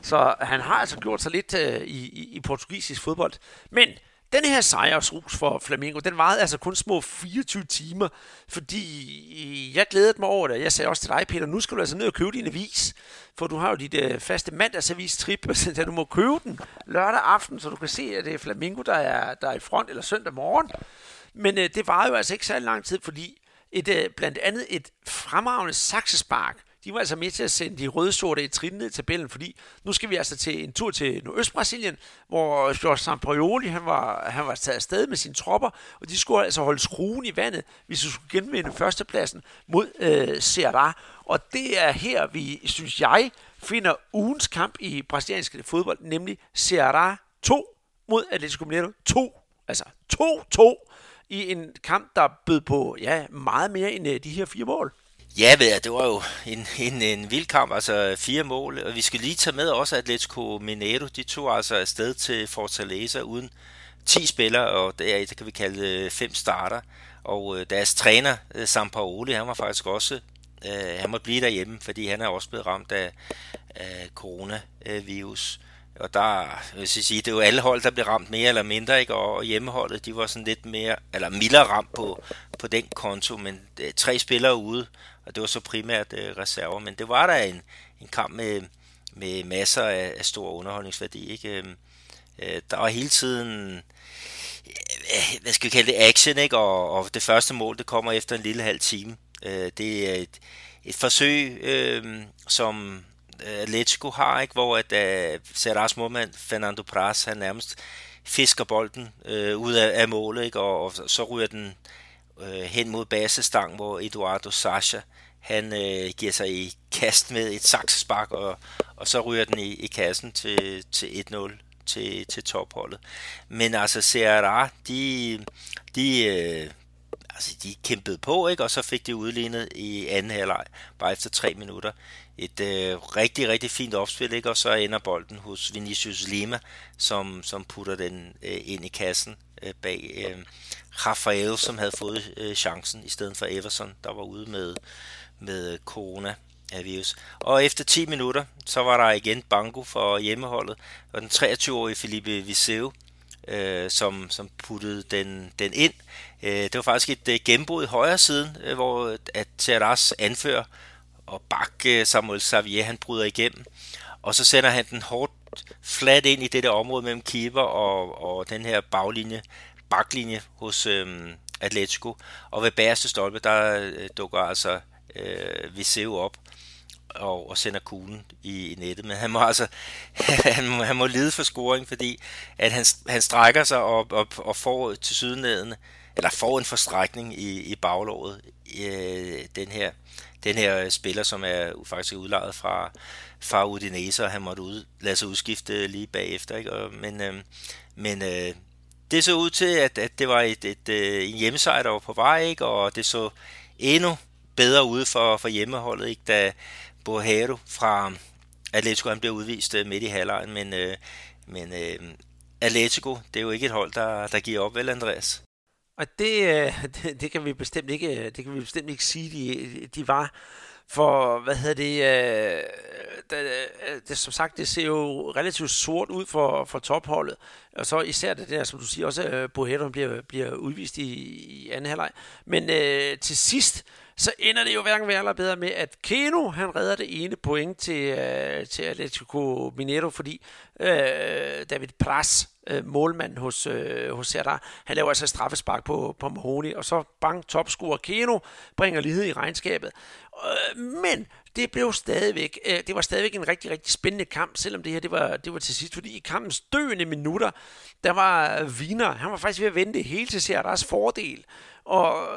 Så han har altså gjort sig lidt i, i, i portugisisk fodbold. Men den her sejrsrus for Flamengo, den varede altså kun små 24 timer, fordi jeg glædede mig over det. Jeg sagde også til dig, Peter, nu skal du altså ned og købe din avis, for du har jo dit øh, faste mandagsavis-trip, så du må købe den lørdag aften, så du kan se, at det er Flamingo, der er, der er i front, eller søndag morgen. Men øh, det var jo altså ikke særlig lang tid, fordi et, øh, blandt andet et fremragende saksespark de var altså med til at sende de røde-sorte i trin ned i tabellen, fordi nu skal vi altså til en tur til Nordøst-Brasilien, hvor Jorge Sampaoli, han var, han var taget afsted med sine tropper, og de skulle altså holde skruen i vandet, hvis de skulle genvinde førstepladsen mod øh, Ceará. Og det er her, vi, synes jeg, finder ugens kamp i brasiliansk fodbold, nemlig Ceará 2 mod Atletico Mineiro 2. Altså 2-2 i en kamp, der bød på ja, meget mere end øh, de her fire mål. Ja, ved det var jo en, en, en vild kamp, altså fire mål. Og vi skal lige tage med også Atletico Mineiro. De tog altså afsted til Fortaleza uden 10 spillere, og det, er, det kan vi kalde øh, fem starter. Og øh, deres træner, Sampaoli, han var faktisk også, øh, han må blive derhjemme, fordi han er også blevet ramt af, af coronavirus. Og der, vil jeg sige, det er jo alle hold, der bliver ramt mere eller mindre, ikke? og hjemmeholdet, de var sådan lidt mere, eller mildere ramt på, på den konto, men øh, tre spillere ude, og det var så primært øh, reserver, men det var der en, en kamp med, med masser af, af stor underholdningsværdi. Ikke? Øhm, øh der var hele tiden, øh, øh, hvad skal vi kalde det, action, ikke? Og, og det første mål, det kommer efter en lille halv time. Øh, det er et, et forsøg, øh, som Atletico har, ikke? hvor at, uh, Serras målmand Fernando Pras, han nærmest fisker bolden uh, ud af, af målet, ikke? Og, og så ryger den uh, hen mod basestang, hvor Eduardo Sasha, han uh, giver sig i kast med et saksespark, og, og så ryger den i, i kassen til, til 1-0 til, til topholdet. Men altså CRA, de, de, altså, de kæmpede på, ikke? og så fik de udlignet i anden halvleg, bare efter tre minutter et øh, rigtig, rigtig fint opspil, ikke? og så ender bolden hos Vinicius Lima, som, som putter den øh, ind i kassen øh, bag øh, Rafael, som havde fået øh, chancen, i stedet for Everson, der var ude med, med corona virus. Og efter 10 minutter, så var der igen bango for hjemmeholdet, og den 23-årige Felipe Viseu, øh, som, som puttede den, den ind. Øh, det var faktisk et øh, gennembrud i højre siden, øh, hvor at Terras anfører og bak Samuel Xavier, han bryder igennem. Og så sender han den hårdt flat ind i det der område mellem keeper og, og den her baglinje, baklinje hos øhm, Atletico. Og ved bagerste stolpe, der øh, dukker altså øh, Viseu op og, og sender kuglen i, i nettet. Men han må altså han må, han må lide for scoring, fordi at han, han strækker sig op, op og får til sydenlædende, eller får en forstrækning i, i baglåret, øh, den her den her spiller, som er faktisk udlejet fra, fra Udinese, og han måtte ud, lade sig udskifte lige bagefter. Ikke? Og, men øh, men øh, det så ud til, at, at det var et, et, et, en hjemmesejr, der var på vej, ikke? og det så endnu bedre ud for, for hjemmeholdet, ikke? da Bojero fra Atletico han blev udvist øh, midt i halvlejen, men, øh, men øh, Atletico, det er jo ikke et hold, der, der giver op, vel Andreas? Og det, øh, det, det, kan vi bestemt ikke, øh, det kan vi bestemt ikke sige, de, de var. For, hvad hedder det, øh, det, øh, det, som sagt, det ser jo relativt sort ud for, for topholdet. Og så især det der, som du siger, også uh, Bohetto bliver, bliver udvist i, i anden halvleg. Men øh, til sidst, så ender det jo hverken værre eller bedre med, at Keno, han redder det ene point til, øh, til Atletico Mineiro, fordi øh, David Pras, uh, målmand hos, øh, hos Serdar. han laver altså straffespark på, på Mahoney, og så bang, topscorer Keno, bringer lighed i regnskabet. Øh, men det blev stadigvæk, øh, det var stadigvæk en rigtig, rigtig spændende kamp, selvom det her, det var, det var til sidst, fordi i kampens døende minutter, der var Wiener, han var faktisk ved at vente hele til Serdars fordel, og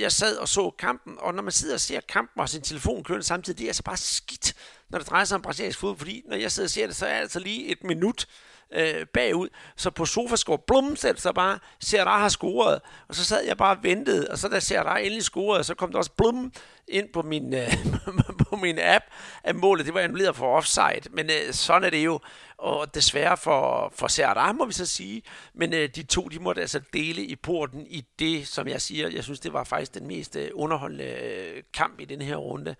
jeg sad og så kampen, og når man sidder og ser kampen og sin telefon kørende samtidig, det er altså bare skidt, når det drejer sig om brasiliansk fodbold, fordi når jeg sidder og ser det, så er det altså lige et minut øh, bagud. Så på sofascore, blum, så så bare, Serra har scoret, og så sad jeg bare og ventede, og så da Serra endelig scorede, så kom der også blum ind på min, øh, på min app, at målet. Det var annulleret for offside, men øh, sådan er det jo, og desværre for, for Serra, må vi så sige, men øh, de to, de måtte altså dele i porten i det, som jeg siger, jeg synes, det var faktisk den mest øh, underholdende øh, kamp i den her runde.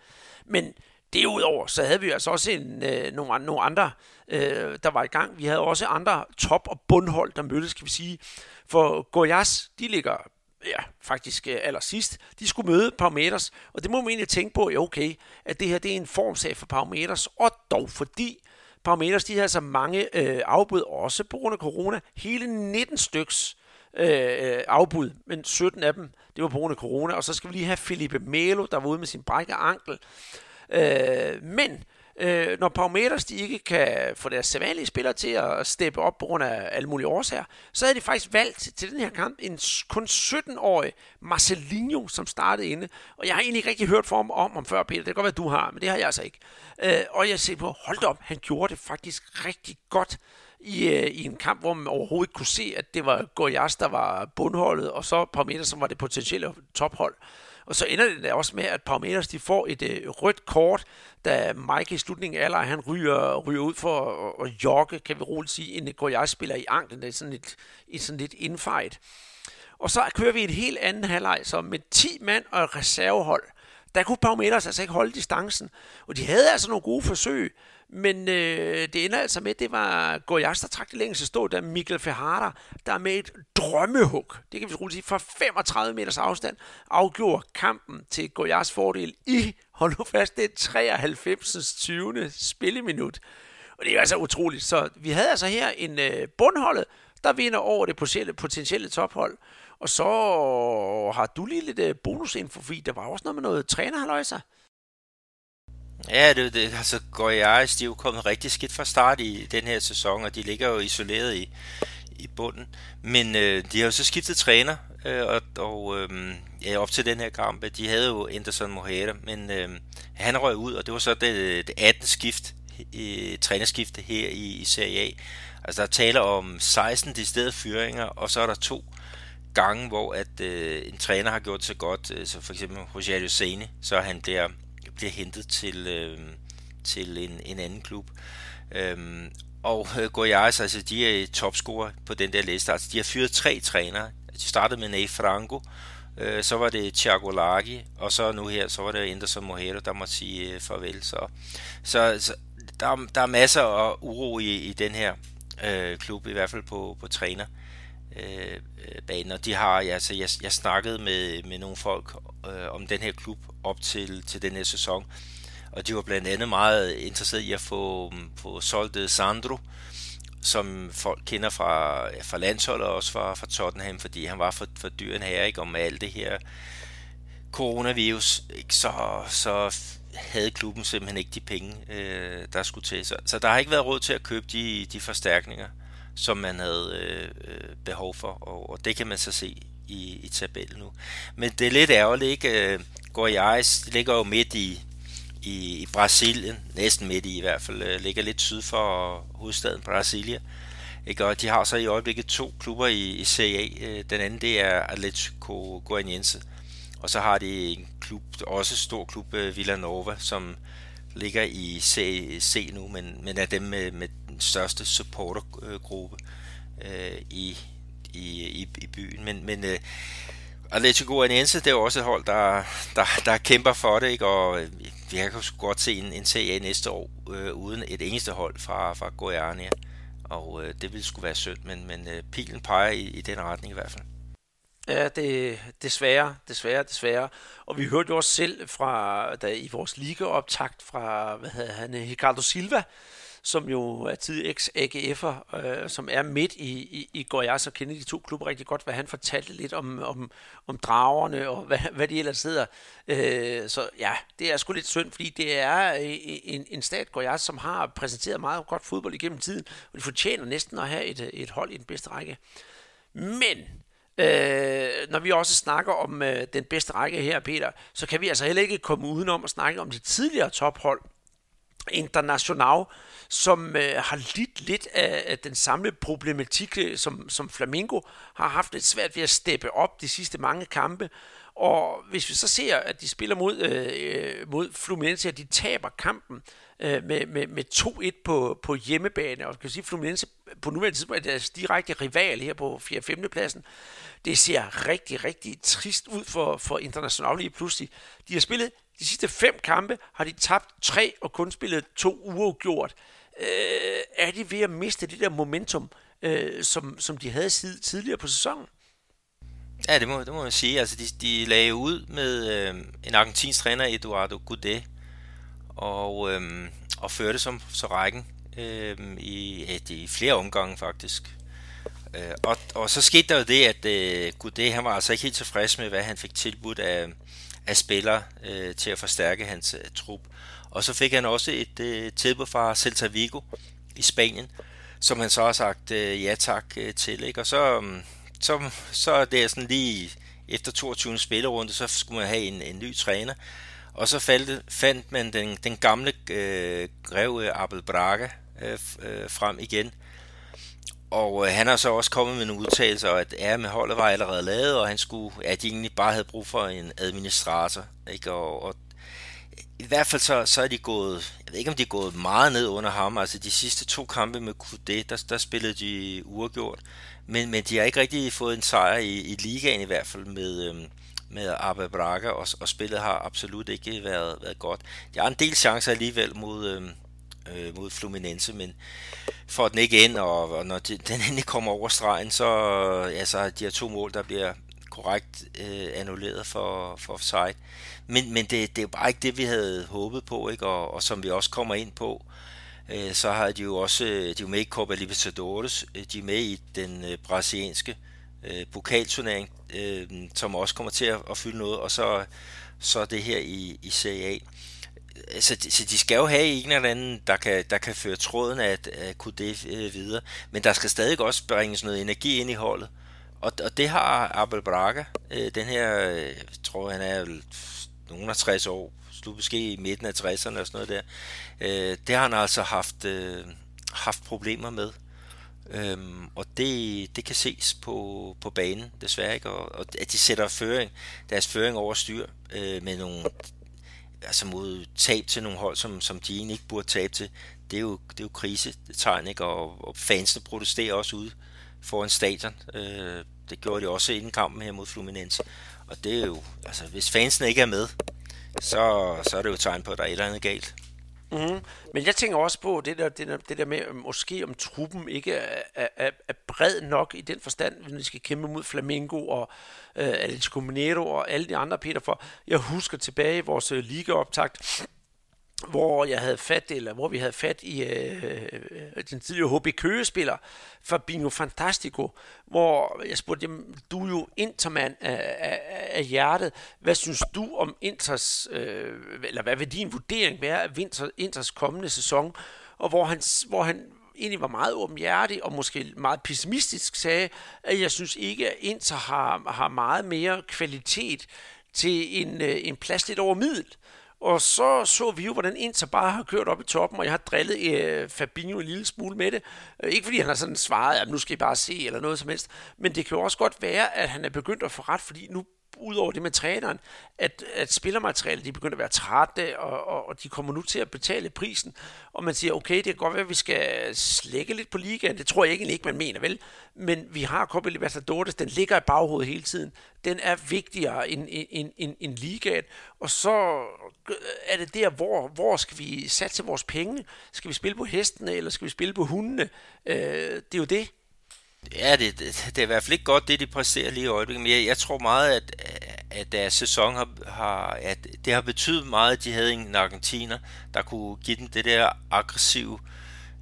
Men Derudover så havde vi altså også en, øh, nogle, nogle andre, øh, der var i gang. Vi havde også andre top- og bundhold, der mødtes, kan vi sige. For Goiás, de ligger ja, faktisk øh, allersidst. De skulle møde Palmeiras, og det må man egentlig tænke på, ja okay, at det her det er en formsag for Palmeiras, og dog fordi Palmeiras, de havde så mange øh, afbud, også på grund af corona. Hele 19 styks øh, øh, afbud, men 17 af dem, det var på grund af corona. Og så skal vi lige have Felipe Melo, der var ude med sin brække ankel. Øh, men øh, når Palmeiras de ikke kan få deres sædvanlige spillere til at steppe op på grund af alle mulige årsager, så havde de faktisk valgt til den her kamp en kun 17-årig Marcelinho, som startede inde. Og jeg har egentlig ikke rigtig hørt for om, om, om før, Peter. Det kan godt være, du har, men det har jeg altså ikke. Øh, og jeg ser på, hold op, han gjorde det faktisk rigtig godt i, øh, i en kamp, hvor man overhovedet ikke kunne se, at det var Goiás, der var bundholdet, og så Palmeiras, som var det potentielle tophold. Og så ender det også med, at Palmeiras de får et øh, rødt kort, da Mike i slutningen af alder, han ryger, ryger ud for at, at jogge, kan vi roligt sige, en KJ-spiller i anklen. Det er sådan et, et sådan lidt infight. Og så kører vi en helt anden halvleg, så med 10 mand og reservehold, der kunne Palmeiras altså ikke holde distancen. Og de havde altså nogle gode forsøg, men øh, det ender altså med, det var Goyas, der trak det længst stå, der Mikkel Ferrara, der med et drømmehug, det kan vi roligt sige, fra 35 meters afstand, afgjorde kampen til Goyas fordel i, hold nu fast, det er 93. 20. spilleminut. Og det er altså utroligt. Så vi havde altså her en øh, bundholdet, der vinder over det potentielle, potentielle tophold. Og så har du lige lidt øh, bonusinfo, fordi der var også noget med noget trænerhaløjser. Ja, det, det altså Goiás, de er jo kommet rigtig skidt fra start i den her sæson, og de ligger jo isoleret i, i bunden. Men øh, de har jo så skiftet træner, øh, og, og øh, ja, op til den her kamp, de havde jo Anderson Mojeda, men øh, han røg ud, og det var så det, det 18. skift, øh, trænerskifte her i, i Serie A. Altså der taler om 16 de steder fyringer, og så er der to gange, hvor at øh, en træner har gjort sig godt, øh, så for eksempel Rogerio Sene, så han bliver bliver hentet til, øh, til en, en anden klub. Øhm, og øh, Goiás, altså de er topscorer på den der liste. Altså, de har fyret tre trænere. De startede med Ney Franco, øh, så var det Thiago Lagi, og så nu her, så var det Anderson Mojero, der må sige øh, farvel. Så, så, så der, der er masser af uro i, i den her øh, klub, i hvert fald på, på træner øh, banen, og de har, ja, altså, jeg, jeg snakkede med, med nogle folk øh, om den her klub op til, til den her sæson, og de var blandt andet meget interesseret i at få, mm, få solgt øh, Sandro, som folk kender fra, fra landsholdet og også fra, fra Tottenham, fordi han var for, for dyren her, ikke, om alt det her coronavirus, ikke, så, så havde klubben simpelthen ikke de penge, øh, der skulle til. Så, så der har ikke været råd til at købe de, de forstærkninger, som man havde øh, øh, behov for, og, og det kan man så se i, i tabellen nu. Men det er lidt ærgerligt, ikke? Øh, Goiás ligger jo midt i, i, i Brasilien, næsten midt i i hvert fald, øh, ligger lidt syd for hovedstaden Brasilia. Ikke? Og de har så i øjeblikket to klubber i, i Serie A. Den anden det er Atletico Goianiense, og så har de en klub, også stor klub, Villanova, som ligger i C, C nu, men, men er dem med, med den største supportergruppe øh, i, i, i, i byen. Men, men øh, Atletico Goianiense, det er jo også et hold, der, der, der kæmper for det, ikke? og øh, vi kan godt se en, en serie næste år øh, uden et eneste hold fra, fra Goiania, og øh, det ville skulle være synd, men, men øh, pilen peger i, i den retning i hvert fald. Ja, det desværre, desværre, desværre. Og vi hørte jo også selv fra, da i vores ligaoptakt fra, hvad hedder han, Ricardo Silva, som jo er tid ex-AGF'er, øh, som er midt i, i, i Goiás og kender de to klubber rigtig godt, hvad han fortalte lidt om, om, om dragerne og hvad, hvad de ellers hedder. Øh, så ja, det er sgu lidt synd, fordi det er øh, en, en stat Goiás, som har præsenteret meget godt fodbold igennem tiden, og de fortjener næsten at have et, øh, et hold i den bedste række. Men Øh, når vi også snakker om øh, den bedste række her, Peter, så kan vi altså heller ikke komme udenom at snakke om det tidligere tophold, International, som øh, har lidt lidt af, af den samme problematik, øh, som, som Flamingo har haft lidt svært ved at steppe op de sidste mange kampe. Og hvis vi så ser, at de spiller mod, øh, øh mod Fluminense, og de taber kampen øh, med, med, med 2-1 på, på hjemmebane, og kan sige, Fluminense på nuværende tidspunkt er deres direkte rival her på 4. 5. pladsen. Det ser rigtig, rigtig trist ud for, for International lige pludselig. De har spillet de sidste fem kampe, har de tabt tre og kun spillet to uafgjort. Øh, er de ved at miste det der momentum, øh, som, som de havde sid- tidligere på sæsonen? Ja, det må, det må man sige. Altså, de, de lagde ud med øh, en argentinsk træner, Eduardo Gudet, og, øh, og førte som så rækken øh, i, et, i flere omgange faktisk. Øh, og, og så skete der jo det, at øh, Gudet, han var altså ikke helt tilfreds med, hvad han fik tilbudt af, af spillere øh, til at forstærke hans øh, trup. Og så fik han også et øh, tilbud fra Celta Vigo i Spanien, som han så har sagt øh, ja tak øh, til. Ikke? Og så, mm, så, så er det sådan lige efter 22. spillerunde, så skulle man have en, en ny træner. Og så faldt, fandt man den, den gamle øh, greve øh, Abel Braga øh, øh, frem igen. Og øh, han har så også kommet med nogle udtalelser, at ja, med holdet var allerede lavet, og han skulle, at de egentlig bare havde brug for en administrator. Ikke? Og, og i hvert fald så, så er de gået, jeg ved ikke om de er gået meget ned under ham, altså de sidste to kampe med QD, der, der spillede de uafgjort, men, men de har ikke rigtig fået en sejr i, i ligaen i hvert fald med, øhm, med Abba Braga, og, og spillet har absolut ikke været, været godt. De har en del chancer alligevel mod, øhm, øh, mod Fluminense, men får den ikke ind, og, og når de, den endelig kommer over stregen, så ja, så de her to mål, der bliver korrekt øh, annulleret for, for offside. Men, men det, det er jo bare ikke det, vi havde håbet på, ikke? Og, og som vi også kommer ind på, øh, så har de jo også øh, de er jo med i Copa Libertadores, øh, de er med i den øh, brasilianske øh, pokalturnering, øh, som også kommer til at, at fylde noget, og så, så det her i, i Serie A. Så de, så de skal jo have en eller anden, der kan, der kan føre tråden af, at kunne det øh, videre. Men der skal stadig også bringes noget energi ind i holdet. Og, og det har Abel Braga, øh, den her, øh, jeg tror han er nogen af 60 år, slut måske i midten af 60'erne og sådan noget der, øh, det har han altså haft, øh, haft problemer med. Øhm, og det, det kan ses på, på banen, desværre ikke, og, og at de sætter føring, deres føring over styr øh, med nogle, altså mod tab til nogle hold, som, som de egentlig ikke burde tabe til, det er jo, det er jo krisetegn, ikke, og, og fansene protesterer også ude foran stadion. Øh, det gjorde de også inden kampen her mod Fluminense. Og det er jo, altså hvis fansene ikke er med, så, så er det jo et tegn på, at der er et eller andet galt. Mm. Men jeg tænker også på det der, det der, det der med, måske om truppen ikke er, er, er bred nok i den forstand, når de skal kæmpe mod Flamengo og øh, Atletico Mineiro og alle de andre, Peter. For jeg husker tilbage i vores øh, ligaoptakt, hvor jeg havde fat, eller hvor vi havde fat i øh, øh den tidligere HB Køge-spiller, Fabinho Fantastico, hvor jeg spurgte, jamen, du er jo intermand af, af, af hjertet. Hvad synes du om Inters, øh, eller hvad vil din vurdering være af Inter, Inters kommende sæson? Og hvor han, hvor han egentlig var meget åbenhjertig og måske meget pessimistisk sagde, at jeg synes ikke, at Inter har, har meget mere kvalitet til en, øh, en plads lidt over middel. Og så så vi jo, hvordan Inter bare har kørt op i toppen, og jeg har drillet øh, Fabinho en lille smule med det. Øh, ikke fordi han har sådan svaret, at nu skal I bare se, eller noget som helst. Men det kan jo også godt være, at han er begyndt at få ret, fordi nu udover det med træneren, at, at spillermaterialet de begynder at være trætte, og, og, og de kommer nu til at betale prisen, og man siger, okay, det kan godt være, at vi skal slække lidt på ligaen, det tror jeg egentlig ikke, man mener, vel? Men vi har Copa Libertadores, den ligger i baghovedet hele tiden, den er vigtigere end, end, end, end ligaen, og så er det der, hvor, hvor skal vi satse vores penge? Skal vi spille på hestene, eller skal vi spille på hundene? Øh, det er jo det. Ja, det, det, det er i hvert fald ikke godt, det de præsterer lige i øjeblikket, men jeg, jeg tror meget, at, at deres sæson har, har, at det har betydet meget, at de havde en argentiner, der kunne give dem det der aggressive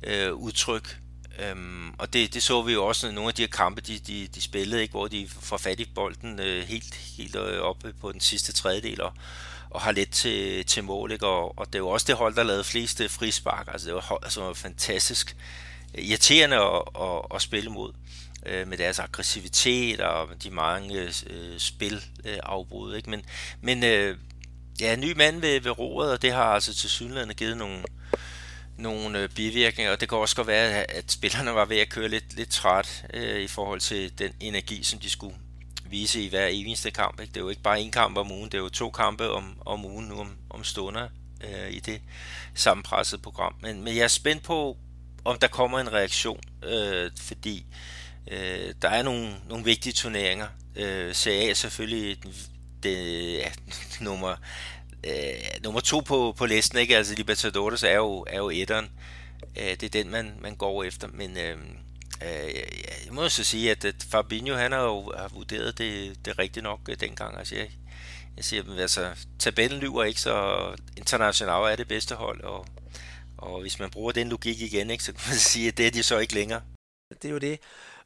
øh, udtryk. Øhm, og det, det så vi jo også, nogle af de her kampe, de, de, de spillede, ikke, hvor de får fat i bolden øh, helt, helt øh, oppe på den sidste tredjedel, og, og har let til, til mål. Ikke? Og, og det er jo også det hold, der lavede flest eh, frispark. Altså, det var, hold, altså, var fantastisk eh, irriterende at, at, at spille mod øh, med deres aggressivitet og de mange øh, spilafbrud. Ikke? Men, men øh, ja, ny mand ved, ved roret, og det har altså til synligheden givet nogle, nogle øh, bivirkninger, og det kan også godt være, at spillerne var ved at køre lidt, lidt træt øh, i forhold til den energi, som de skulle vise i hver eneste kamp. Ikke? Det er jo ikke bare en kamp om ugen, det er jo to kampe om, om ugen nu om, om stunder øh, i det sammenpressede program. Men, men jeg er spændt på, om der kommer en reaktion, øh, fordi øh, der er nogle, nogle vigtige turneringer. Øh, Serie A er selvfølgelig den, det, ja, nummer, øh, nummer to på, på listen, ikke? Altså Libertadores er jo, er jo etteren. Øh, det er den, man, man går efter, men øh, Øh, jeg må så sige, at, at Fabinho, han har jo har vurderet det, det rigtigt nok øh, dengang. Altså jeg, jeg siger, altså tabellen lyver ikke, så International er det bedste hold, og og hvis man bruger den logik igen, ikke, så kan man sige, at det er de så ikke længere. Det er jo det.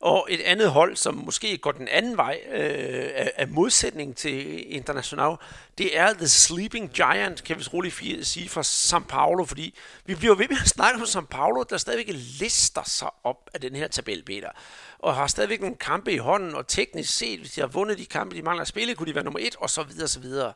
Og et andet hold, som måske går den anden vej øh, af, af modsætning til International, det er The Sleeping Giant, kan vi roligt sige, fra São Paulo, fordi vi bliver ved med at snakke om São Paulo, der stadigvæk lister sig op af den her tabel, Peter og har stadigvæk nogle kampe i hånden, og teknisk set, hvis de har vundet de kampe, de mangler at spille, kunne de være nummer et, og så videre, så videre.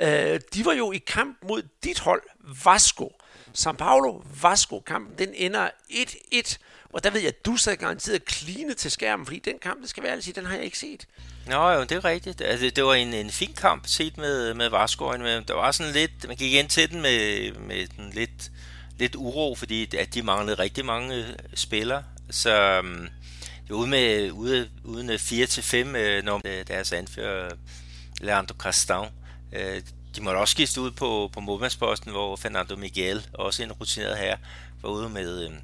Øh, de var jo i kamp mod dit hold, Vasco. São Paulo, Vasco, kampen, den ender 1-1, og der ved jeg, at du sad garanteret kline til skærmen, fordi den kamp, det skal være altid, den har jeg ikke set. Nå jo, det er rigtigt. Altså, det var en, en fin kamp set med, med Varskøjen, Men der var sådan lidt, man gik ind til den med, med den lidt, lidt uro, fordi at de manglede rigtig mange øh, spillere. Så um, ude med, ude, uden 4 til 5, øh, når øh, deres anfører Leandro Castan, de måtte også skifte ud på, på målmandsposten, hvor Fernando Miguel, også en rutineret her, var ude med, øhm,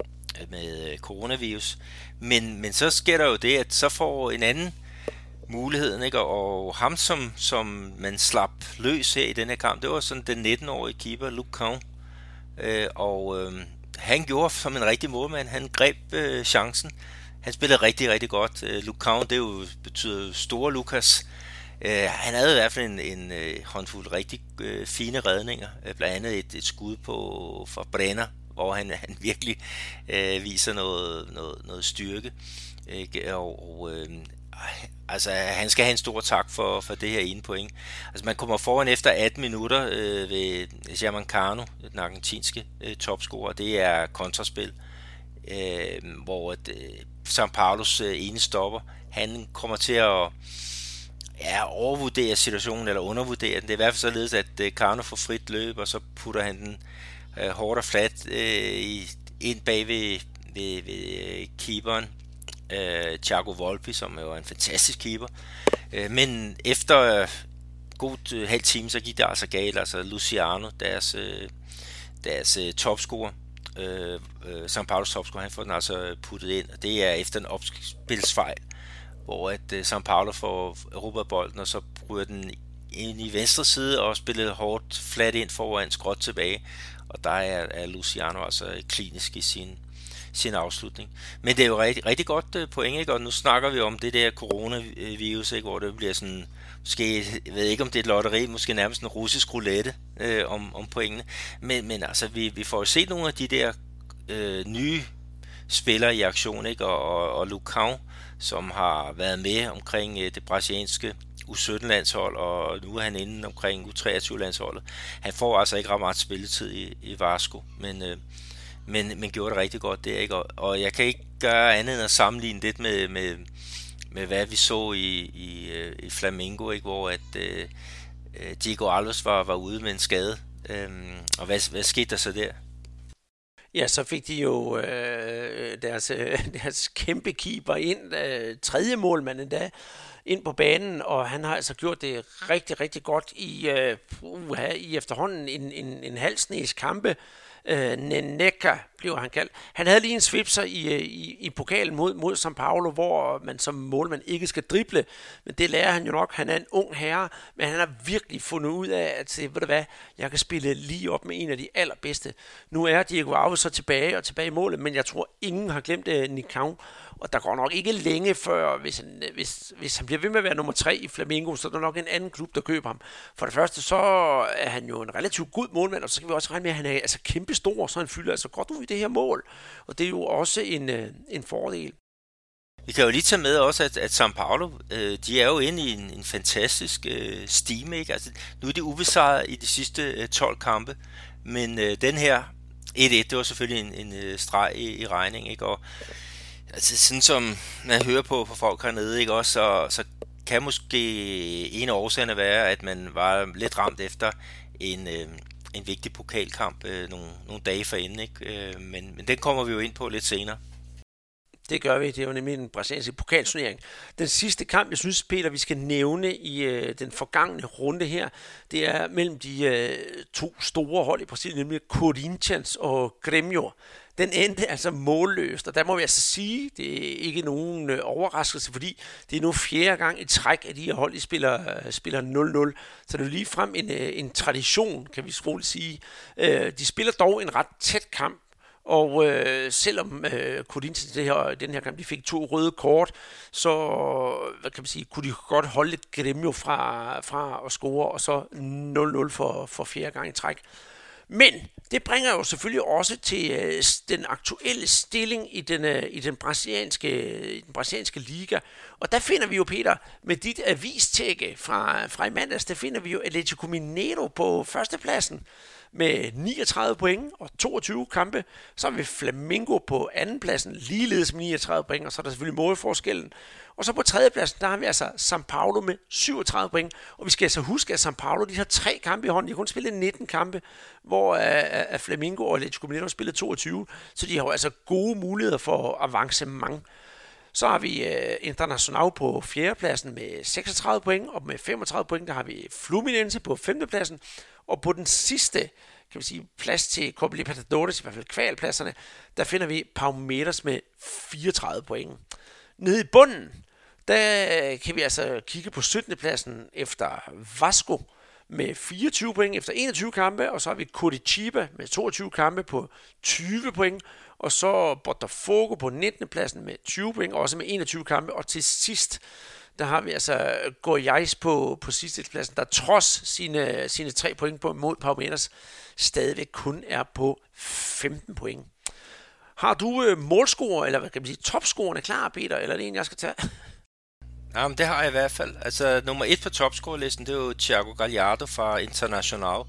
med øh, coronavirus. Men, men så sker der jo det, at så får en anden muligheden, ikke? og ham, som, som man slap løs her i den her kamp, det var sådan den 19-årige keeper, Luke Kahn. Øh, og øh, han gjorde som en rigtig målmand, han greb øh, chancen, han spillede rigtig, rigtig godt. Øh, Luke Count, det jo, betyder store Lukas. Øh, han havde i hvert fald en, en uh, håndfuld rigtig øh, fine redninger. øh, blandt andet et, et skud på fra Brenner, hvor han, han virkelig øh, viser noget, noget, noget styrke. Ikke? og uh, altså, han skal have en stor tak for, for det her ene point. Altså, man kommer foran efter 18 minutter øh, ved German Cano, den argentinske øh, topscorer. Det er kontraspil, øh, hvor at, uh, São Paulos øh, ene stopper, han kommer til at ja, overvurdere situationen, eller undervurdere den. Det er i hvert fald således, at øh, Karno får frit løb, og så putter han den øh, hårdt og flat øh, i, ind bag ved, ved, ved øh, keeperen, øh, Thiago Volpi, som er en fantastisk keeper. Øh, men efter øh, god øh, halv time, så gik det altså galt. Altså Luciano, deres, øh, deres øh, topscorer, øh, øh, St. Paulos topscorer, han får den altså puttet ind, og det er efter en opspilsfejl, hvor at øh, St. Paulo får Europabolden, og så bryder den ind i venstre side og spillede hårdt flat ind foran, skråt tilbage, og der er, er Luciano altså klinisk i sin, sin afslutning. Men det er jo rigtig, rigtig godt øh, point, ikke? og nu snakker vi om det der coronavirus, ikke? hvor det bliver sådan måske, jeg ved ikke om det er et lotteri, måske nærmest en russisk roulette øh, om, om pointene, men, men altså, vi, vi får jo set nogle af de der øh, nye spillere i aktion, ikke? Og, og, og Lucão, som har været med omkring øh, det brasilianske U17-landshold, og nu er han inde omkring U23-landsholdet. Han får altså ikke ret meget spilletid i, i Varsko, men, øh, men, men gjorde det rigtig godt der, ikke? Og, og jeg kan ikke gøre andet end at sammenligne det med, med, med hvad vi så i, i, øh, i Flamingo, ikke? hvor at øh, øh, Diego Alves var, var ude med en skade. Øhm, og hvad, hvad skete der så der? Ja, så fik de jo øh, deres, øh, deres kæmpe keeper ind, øh, tredje målmand endda, ind på banen, og han har altså gjort det rigtig, rigtig godt i, øh, uh, i efterhånden en, en, en halv snes kampe øh, Neneka bliver han kaldt. Han havde lige en svipser i, øh, i, i pokalen mod, mod São Paulo, hvor man som målmand ikke skal drible, men det lærer han jo nok. Han er en ung herre, men han har virkelig fundet ud af, at se, ved du hvad, jeg kan spille lige op med en af de allerbedste. Nu er Diego Alves så tilbage og tilbage i målet, men jeg tror, ingen har glemt øh, Nikau. Og der går nok ikke længe før, hvis han, øh, hvis, hvis han bliver ved med at være nummer tre i Flamengo, så er der nok en anden klub, der køber ham. For det første, så er han jo en relativt god målmand, og så kan vi også regne med, at han er altså kæmpe stor, så han fylder altså godt ud i det her mål. Og det er jo også en, øh, en fordel. Vi kan jo lige tage med også, at, at São Paulo, øh, de er jo inde i en, en fantastisk øh, stime. Ikke? Altså, nu er de ubesejret i de sidste øh, 12 kampe, men øh, den her 1-1, det var selvfølgelig en, en øh, streg i, i regning. Ikke? Og altså sådan som man hører på, på folk hernede, ikke også, så, så kan måske en af årsagerne være, at man var lidt ramt efter en, øh, en vigtig pokalkamp øh, nogle, nogle dage forinden, ikke? Øh, men, men den kommer vi jo ind på lidt senere. Det gør vi. Det er jo nemlig en brasilianske pokalturnering. Den sidste kamp, jeg synes, Peter, vi skal nævne i øh, den forgangne runde her, det er mellem de øh, to store hold i Brasilien, nemlig Corinthians og Grêmio den endte altså målløst, og der må vi altså sige, det er ikke nogen øh, overraskelse, fordi det er nu fjerde gang i træk, at de her hold de spiller, øh, spiller 0-0, så det er lige frem en, øh, en tradition, kan vi roligt sige. De spiller dog en ret tæt kamp, Og øh, selvom øh, Corinthians det her, den her kamp, de fik to røde kort, så hvad kan man sige, kunne de godt holde lidt Gremio fra, fra at score, og så 0-0 for, for fjerde gang i træk. Men det bringer jo selvfølgelig også til øh, den aktuelle stilling i den, øh, i den, brasilianske, øh, i den brasilianske liga. Og der finder vi jo, Peter, med dit avistække fra, fra i mandags, der finder vi jo Atletico Mineiro på førstepladsen med 39 point og 22 kampe. Så har vi Flamingo på andenpladsen, ligeledes med 39 point, og så er der selvfølgelig målforskellen. Og så på tredjepladsen, der har vi altså São Paulo med 37 point. Og vi skal altså huske, at São Paulo de har tre kampe i hånden. De har kun spillet 19 kampe, hvor uh, Flamingo og Atletico Mineiro har spillet 22. Så de har jo altså gode muligheder for avancement. Så har vi øh, International på fjerdepladsen med 36 point, og med 35 point, der har vi Fluminense på femtepladsen. Og på den sidste kan vi sige, plads til Copa Libertadores, i hvert fald kvalpladserne, der finder vi Palmeiras med 34 point. Nede i bunden, der øh, kan vi altså kigge på 17. pladsen efter Vasco med 24 point efter 21 kampe, og så har vi Curitiba med 22 kampe på 20 point, og så Botafogo på 19. pladsen med 20 point, også med 21 kampe, og til sidst, der har vi altså Goiás på, på sidste pladsen, der trods sine, sine tre point på, mod Palmeiras, stadigvæk kun er på 15 point. Har du øh, målscorer, eller hvad kan man sige, topscorerne klar, Peter, eller er det en, jeg skal tage? Jamen, det har jeg i hvert fald. Altså, nummer et på topscorerlisten, det er jo Thiago Gallardo fra International.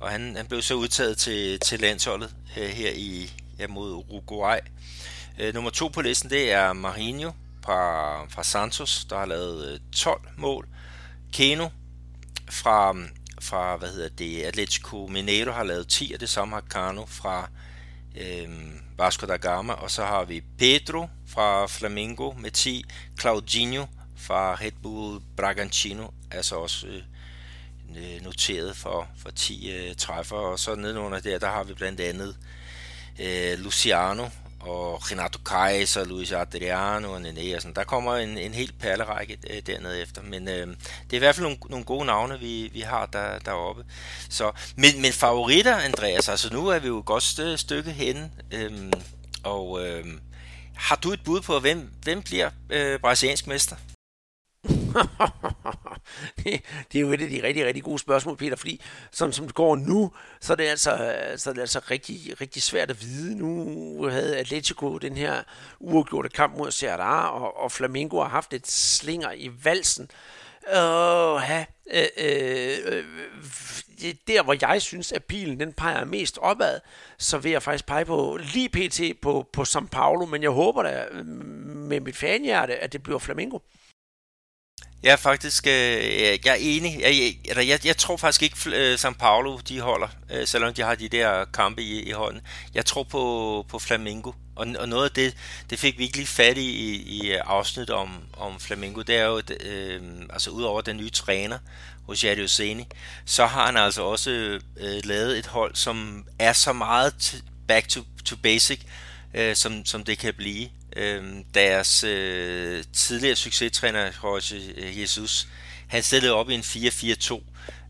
Og han, han blev så udtaget til, til landsholdet øh, her i, ja, mod Uruguay. Øh, nummer to på listen, det er Marinho fra, fra Santos, der har lavet øh, 12 mål. Keno fra, fra hvad hedder det, Atletico Mineiro har lavet 10, og det samme har Cano fra øh, Vasco da Gama. Og så har vi Pedro fra Flamengo med 10, Claudinho fra Red Bull Bragantino, altså også øh, noteret for, for 10 øh, træffer, og så nedenunder der, der har vi blandt andet øh, Luciano og Renato Kaiser, Luis Adriano og Nene og sådan. Der kommer en, en helt perlerække øh, dernede efter, men øh, det er i hvert fald nogle, nogle gode navne, vi, vi har der, deroppe. Så, men, men favoritter, Andreas, altså nu er vi jo et godt stykke henne, øh, og øh, har du et bud på, hvem, hvem bliver øh, brasiliansk mester? Det, det er jo et af de rigtig, rigtig gode spørgsmål, Peter, fordi sådan som det går nu, så er det altså, så er det altså rigtig, rigtig svært at vide. Nu havde Atletico den her uafgjorte kamp mod Serra, og, og Flamengo har haft et slinger i valsen. Åh, ja, øh, øh, øh, der hvor jeg synes, at pilen den peger mest opad, så vil jeg faktisk pege på lige pt. på, på São Paulo, men jeg håber da øh, med mit fanhjerte, at det bliver Flamengo. Jeg er faktisk øh, jeg er enig. Jeg, jeg, jeg, jeg tror faktisk ikke, øh, São Paulo de holder, øh, selvom de har de der kampe i, i hånden. Jeg tror på, på Flamengo. Og, og noget af det, det fik vi ikke lige fat i i, i afsnit om, om Flamengo. Det er jo, øh, altså udover den nye træner hos Jadio så har han altså også øh, lavet et hold, som er så meget back to, to basic, øh, som, som det kan blive. Øh, deres øh, tidligere succestræner, Jorge øh, Jesus, han stillede op i en 4-4-2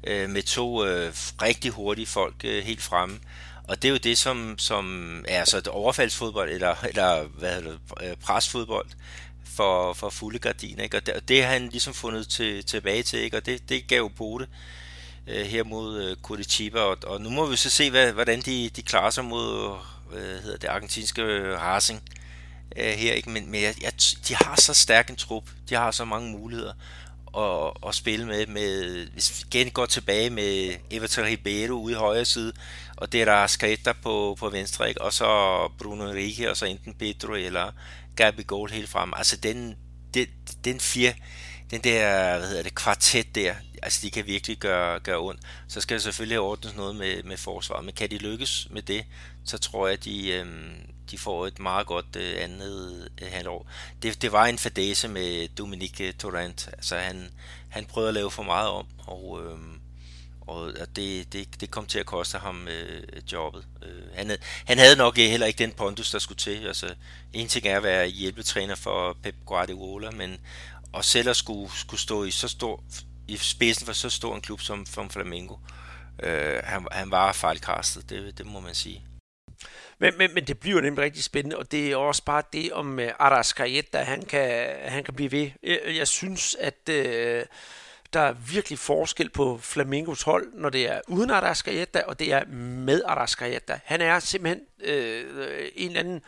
øh, med to øh, rigtig hurtige folk øh, helt fremme. Og det er jo det, som, som er så et overfaldsfodbold, eller, eller hvad hedder det, øh, presfodbold for, for fulde gardiner. Ikke? Og det, det har han ligesom fundet til, tilbage til, ikke? og det, det gav jo Bode øh, her mod øh, Curitiba. Og, og nu må vi så se, hvad, hvordan de, de klarer sig mod øh, hvad hedder det, argentinske Racing øh, Øh, her, ikke? men, men jeg, jeg, de har så stærk en trup, de har så mange muligheder at, at spille med, med, hvis vi igen går tilbage med Everton Ribeiro ude i højre side, og det er der Skritter på, på venstre, ikke? og så Bruno Enrique, og så enten Pedro eller Gabi Gold helt frem. Altså den, den, den fire, den der, hvad hedder det, kvartet der, altså de kan virkelig gøre, gøre ondt. Så skal der selvfølgelig ordnes noget med, med forsvaret, men kan de lykkes med det, så tror jeg, de, øh, de får et meget godt øh, andet øh, halvår. Det, det var en fadese med Dominique Torrent. Altså han, han prøvede at lave for meget om, og, øh, og det, det, det kom til at koste ham øh, jobbet. Øh, han, han havde nok øh, heller ikke den pondus, der skulle til. Altså, en ting er at være hjælpetræner for Pep Guardiola, men og selv at skulle, skulle stå i så stor i spidsen for så stor en klub som, som Flamengo. Øh, han, han var fejlkastet, det, det må man sige. Men, men, men det bliver nemlig rigtig spændende, og det er også bare det, om uh, Arascaeta, han kan, han kan blive ved. Jeg, jeg synes, at uh, der er virkelig forskel på Flamingos hold, når det er uden Arascaeta, og det er med Arascaeta. Han er simpelthen uh, en eller anden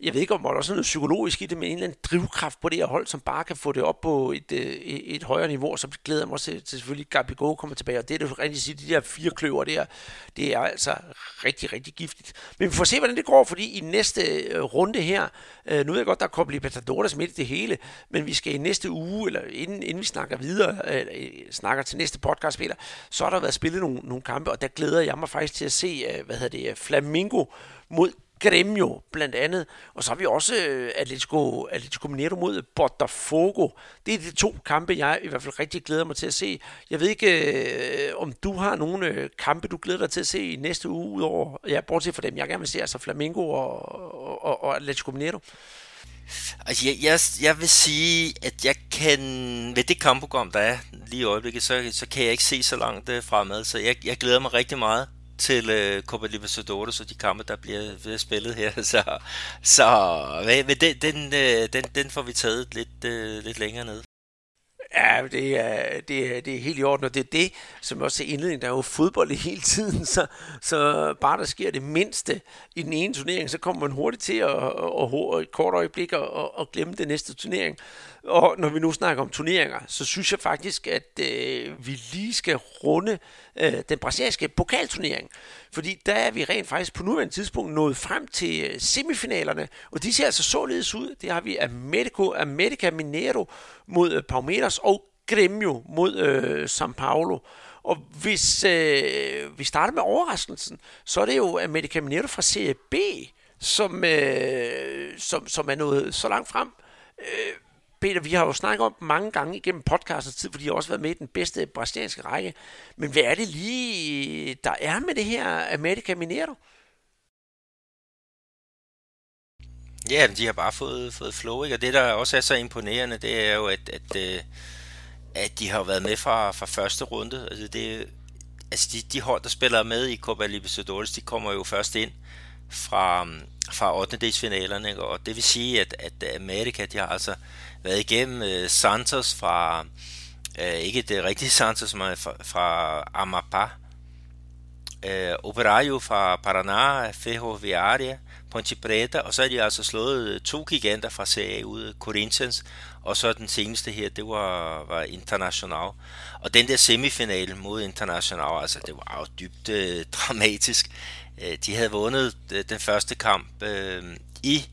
jeg ved ikke, om der er sådan noget psykologisk i det, men en eller anden drivkraft på det her hold, som bare kan få det op på et, øh, et, et højere niveau, og så glæder jeg mig også til, til selvfølgelig, at Go kommer tilbage, og det er det rigtig sige, de der fire kløver der, det er altså rigtig, rigtig giftigt. Men vi får se, hvordan det går, fordi i næste øh, runde her, øh, nu ved jeg godt, der kommer Libertadores midt i det hele, men vi skal i næste uge, eller inden, inden vi snakker videre, eller øh, snakker til næste podcast, så har der været spillet nogle, nogle kampe, og der glæder jeg mig faktisk til at se, øh, hvad hedder det, øh, Flamingo mod Gremio blandt andet. Og så har vi også øh, Atletico, Atletico Mineiro mod Botafogo. Det er de to kampe, jeg i hvert fald rigtig glæder mig til at se. Jeg ved ikke, øh, om du har nogle øh, kampe, du glæder dig til at se i næste uge, udover, ja, bortset fra dem, jeg gerne vil se, altså Flamengo og, og, og Atletico Mineiro. Altså, jeg, jeg, jeg vil sige, at jeg kan, ved det kampprogram, der er lige i øjeblikket, så, så kan jeg ikke se så langt øh, fremad, så jeg, jeg glæder mig rigtig meget til øh, Copa Libertadores og de kampe, der bliver, bliver spillet her. Så, så men den, den, øh, den, den får vi taget lidt, øh, lidt længere ned. Ja, det er, det, er, det er helt i orden, og det er det, som også er indledningen. Der er jo fodbold hele tiden, så, så bare der sker det mindste i den ene turnering, så kommer man hurtigt til at, at, at et kort øjeblik at, at glemme den næste turnering. Og når vi nu snakker om turneringer, så synes jeg faktisk, at øh, vi lige skal runde øh, den brasilianske pokalturnering. Fordi der er vi rent faktisk på nuværende tidspunkt nået frem til øh, semifinalerne, og de ser altså således ud. Det har vi Americo, America Mineiro mod øh, Palmeiras og Grêmio mod øh, São Paulo. Og hvis øh, vi starter med overraskelsen, så er det jo America Mineiro fra Serie B, som, øh, som, som er nået så langt frem. Øh, Peter, vi har jo snakket om mange gange igennem podcastens tid, fordi de har også været med i den bedste brasilianske række. Men hvad er det lige, der er med det her America Mineiro? Ja, de har bare fået, fået flow, ikke? og det der også er så imponerende, det er jo, at, at, øh, at de har været med fra, fra første runde. Altså, det, altså de, de hold, der spiller med i Copa Libertadores, de kommer jo først ind fra, fra 8. Ikke? og det vil sige, at, at Amerika, de har altså været igennem øh, Santos fra, øh, ikke det rigtige Santos, men fra, fra Amapá, øh, Operaio fra Paraná, Ferroviaria, Ponte Preta, og så har de altså slået øh, to giganter fra Serie ud, Corinthians, og så den seneste her, det var, var International. Og den der semifinale mod International, altså det var jo dybt øh, dramatisk. Øh, de havde vundet øh, den første kamp øh, i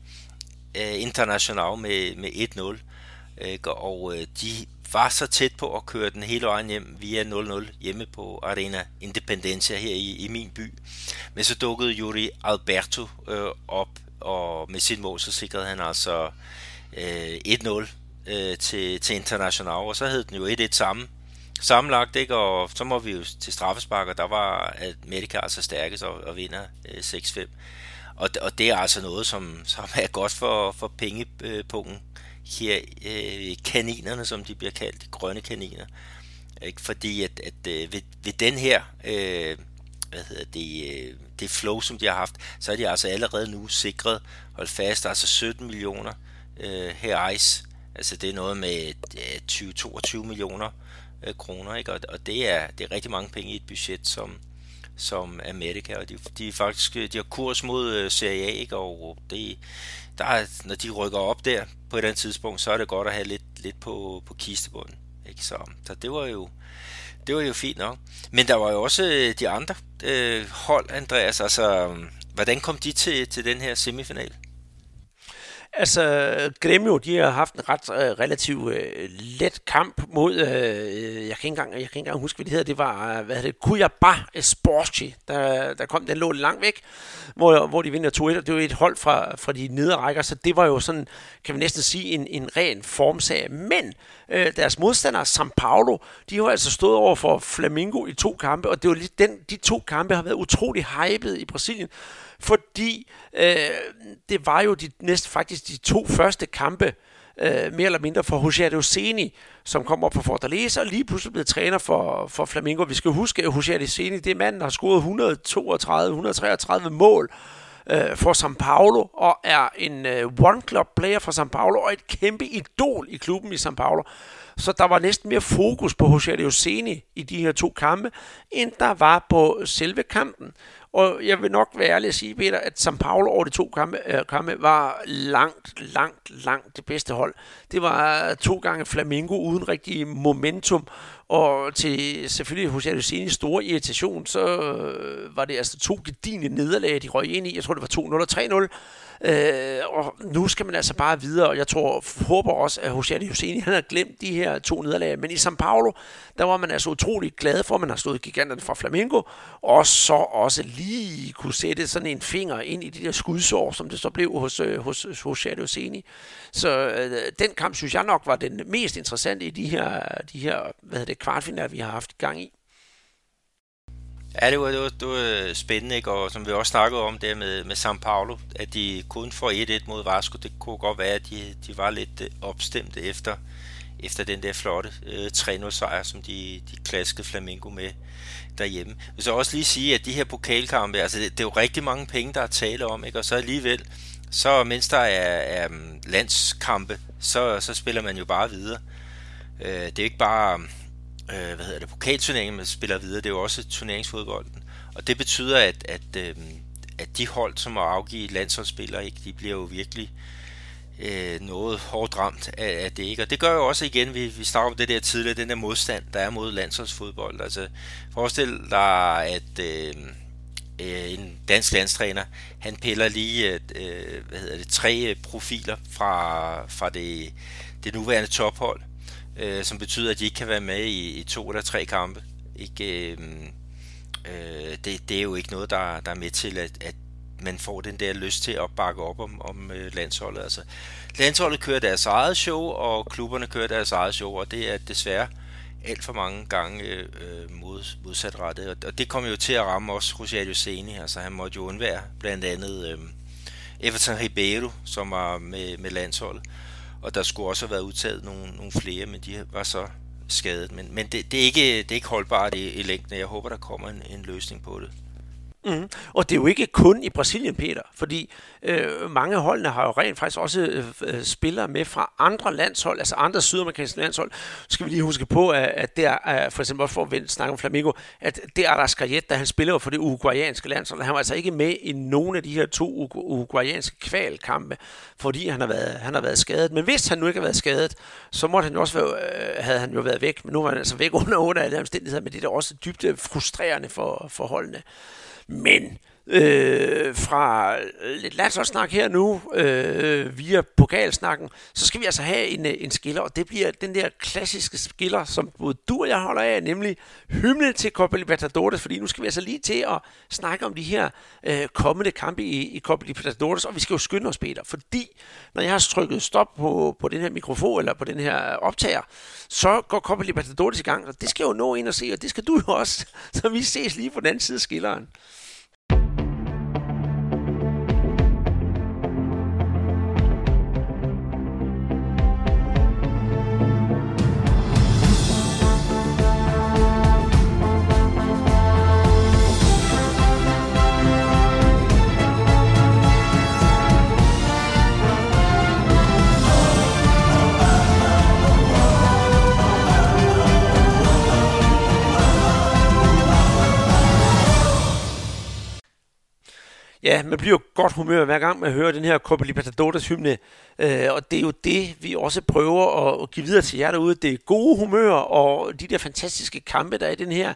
øh, International med, med 1-0, ikke? Og øh, de var så tæt på at køre den hele vejen hjem via 0-0 hjemme på Arena Independencia her i, i min by. Men så dukkede Yuri Alberto øh, op, og med sit mål så sikrede han altså øh, 1-0 øh, til, til International, og så hed den jo 1-1 sammen sammenlagt, ikke? og så må vi jo til straffespark, og der var at Medica altså stærkest og, og vinder øh, 6-5. Og, og det er altså noget, som, som er godt for, for pengepungen her øh, kaninerne, som de bliver kaldt, de grønne kaniner. Ikke? Fordi at, at øh, ved, ved den her, øh, hvad hedder det, øh, det flow, som de har haft, så er de altså allerede nu sikret, hold fast, altså 17 millioner øh, her ice. Altså det er noget med øh, 20-22 millioner øh, kroner, ikke? Og, og det, er, det er rigtig mange penge i et budget, som, som Amerika, og de, de faktisk øh, de har kurs mod øh, uh, Serie A, ikke? og det, der når de rykker op der på et eller andet tidspunkt, så er det godt at have lidt, lidt på, på kistebunden. Ikke? Så, så det var jo det var jo fint nok. Men der var jo også øh, de andre øh, hold, Andreas. Altså, hvordan kom de til, til den her semifinal? Altså, Gremio, de har haft en ret øh, uh, relativt uh, øh, let kamp mod, uh, jeg, kan ikke engang, jeg kan ikke engang huske, hvad det hedder, det var, uh, hvad hedder det, Cuiabá Esporte, der, der kom, den lå langt væk, hvor, hvor de vinder 2-1, og det var et hold fra, fra de nederrækker, så det var jo sådan, kan vi næsten sige, en, en ren formsag. Men uh, deres modstandere, São Paulo, de har altså stået over for Flamingo i to kampe, og det var lige den, de to kampe har været utrolig hyped i Brasilien, fordi øh, det var jo de næste, faktisk de to første kampe, øh, mere eller mindre for Jose Seni, som kom op fra Fortaleza og lige pludselig blev træner for, for Flamengo. Vi skal huske, at Jose Seni, det er manden, der har scoret 132-133 mål øh, for São Paulo, og er en øh, one-club-player for São Paulo, og et kæmpe idol i klubben i São Paulo. Så der var næsten mere fokus på Jose Leoceni i de her to kampe, end der var på selve kampen. Og jeg vil nok være ærlig at sige, Peter, at São Paulo over de to kampe, øh, kampe var langt, langt, langt det bedste hold. Det var to gange Flamingo uden rigtig momentum, og til selvfølgelig hos Alusini store irritation, så øh, var det altså to gedine nederlag, de røg ind i. Jeg tror, det var 2-0 og 3-0. Øh, og nu skal man altså bare videre, og jeg tror, håber også, at Jose Hussein, han har glemt de her to nederlag. Men i São Paulo, der var man altså utrolig glad for, at man har stået giganterne fra Flamengo, og så også lige kunne sætte sådan en finger ind i de der skudsår, som det så blev hos, øh, hos, hos Jose Hussein. Så øh, den kamp, synes jeg nok, var den mest interessante i de her, de her hvad hedder det, kvartfinaler, vi har haft gang i. Ja, det var, det, var, det var øh, spændende, ikke? og som vi også snakkede om der med, med São Paulo, at de kun får 1-1 mod Vasco, det kunne godt være, at de, de var lidt øh, opstemte efter, efter den der flotte øh, 3-0 sejr, som de, de klaskede Flamengo med derhjemme. Jeg vil så også lige sige, at de her pokalkampe, altså det, det er jo rigtig mange penge, der er tale om, ikke? og så alligevel, så mens der er, er mm, landskampe, så, så spiller man jo bare videre. Øh, det er ikke bare øh, hvad hedder det, pokalturneringen, man spiller videre, det er jo også turneringsfodbolden. Og det betyder, at, at, øh, at de hold, som har afgivet landsholdsspillere, ikke, de bliver jo virkelig øh, noget hårdt ramt af, af det. Ikke? Og det gør jo også igen, vi, vi snakker om det der tidligere, den der modstand, der er mod landsholdsfodbold. Altså, forestil dig, at øh, øh, en dansk landstræner, han piller lige øh, hvad hedder det, tre profiler fra, fra det, det nuværende tophold, øh, som betyder, at de ikke kan være med i, i to eller tre kampe. Ikke, øh, øh, det, det er jo ikke noget, der, der er med til, at, at man får den der lyst til at bakke op om, om øh, landsholdet. Altså, landsholdet kører deres eget show, og klubberne kører deres eget show, og det er desværre alt for mange gange øh, mod, modsatrettet. Og, og det kommer jo til at ramme også Rosario Seni. Altså han måtte jo undvære blandt andet øh, Everton Ribeiro, som var med, med landsholdet og der skulle også have været udtaget nogle, nogle flere, men de var så skadet. Men, men det, det, er ikke, det er ikke holdbart i, i længden. Jeg håber, der kommer en, en løsning på det. Mm. Og det er jo ikke kun i Brasilien, Peter, fordi øh, mange holdene har jo rent faktisk også øh, øh, spillere med fra andre landshold, altså andre sydamerikanske landshold. Så skal vi lige huske på, at, at der er, for eksempel for at snakke om Flamengo, at det er Rascajet, der han spiller for det uruguayanske landshold. Han var altså ikke med i nogen af de her to uruguayanske kvalkampe, fordi han har, været, han har været skadet. Men hvis han nu ikke har været skadet, så måtte han jo også være, øh, havde han jo været væk, men nu var han altså væk under 8 af de omstændigheder, men det er da også dybt øh, frustrerende for, for holdene. Men øh, fra øh, lidt landsholdssnak her nu, øh, via pokalsnakken, så skal vi altså have en, øh, en skiller, og det bliver den der klassiske skiller, som både du og jeg holder af, nemlig hymne til Copa Libertadores, fordi nu skal vi altså lige til at snakke om de her øh, kommende kampe i, i Copa Libertadores, og vi skal jo skynde os, Peter, fordi når jeg har trykket stop på, på den her mikrofon, eller på den her optager, så går Copa Libertadores i gang, og det skal jo nå ind og se, og det skal du jo også, så vi ses lige på den anden side af skilleren. Ja, man bliver jo godt humør hver gang man hører den her Copa Libertadores hymne, øh, og det er jo det, vi også prøver at, give videre til jer derude. Det er gode humør og de der fantastiske kampe, der er i den her,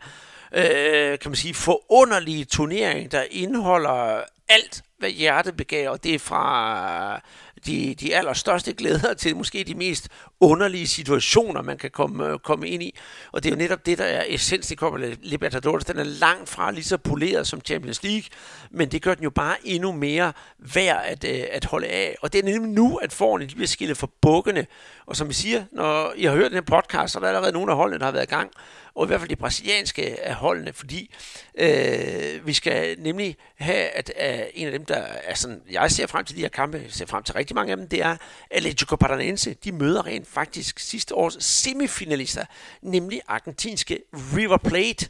øh, kan man sige, forunderlige turnering, der indeholder alt, hvad hjertet begærer, og det er fra de, de allerstørste glæder til måske de mest underlige situationer, man kan komme, øh, komme ind i. Og det er jo netop det, der er essensen i Copa Libertadores. Den er langt fra lige så poleret som Champions League, men det gør den jo bare endnu mere værd at, øh, at holde af. Og det er nemlig nu, at forerne de bliver skillet for bukkene. Og som vi siger, når I har hørt den her podcast, så er der allerede nogle af holdene, der har været i gang og i hvert fald de brasilianske af holdene, fordi øh, vi skal nemlig have, at øh, en af dem, der er sådan, jeg ser frem til de her kampe, jeg ser frem til rigtig mange af dem, det er Atletico Paranaense. De møder rent faktisk sidste års semifinalister, nemlig argentinske River Plate.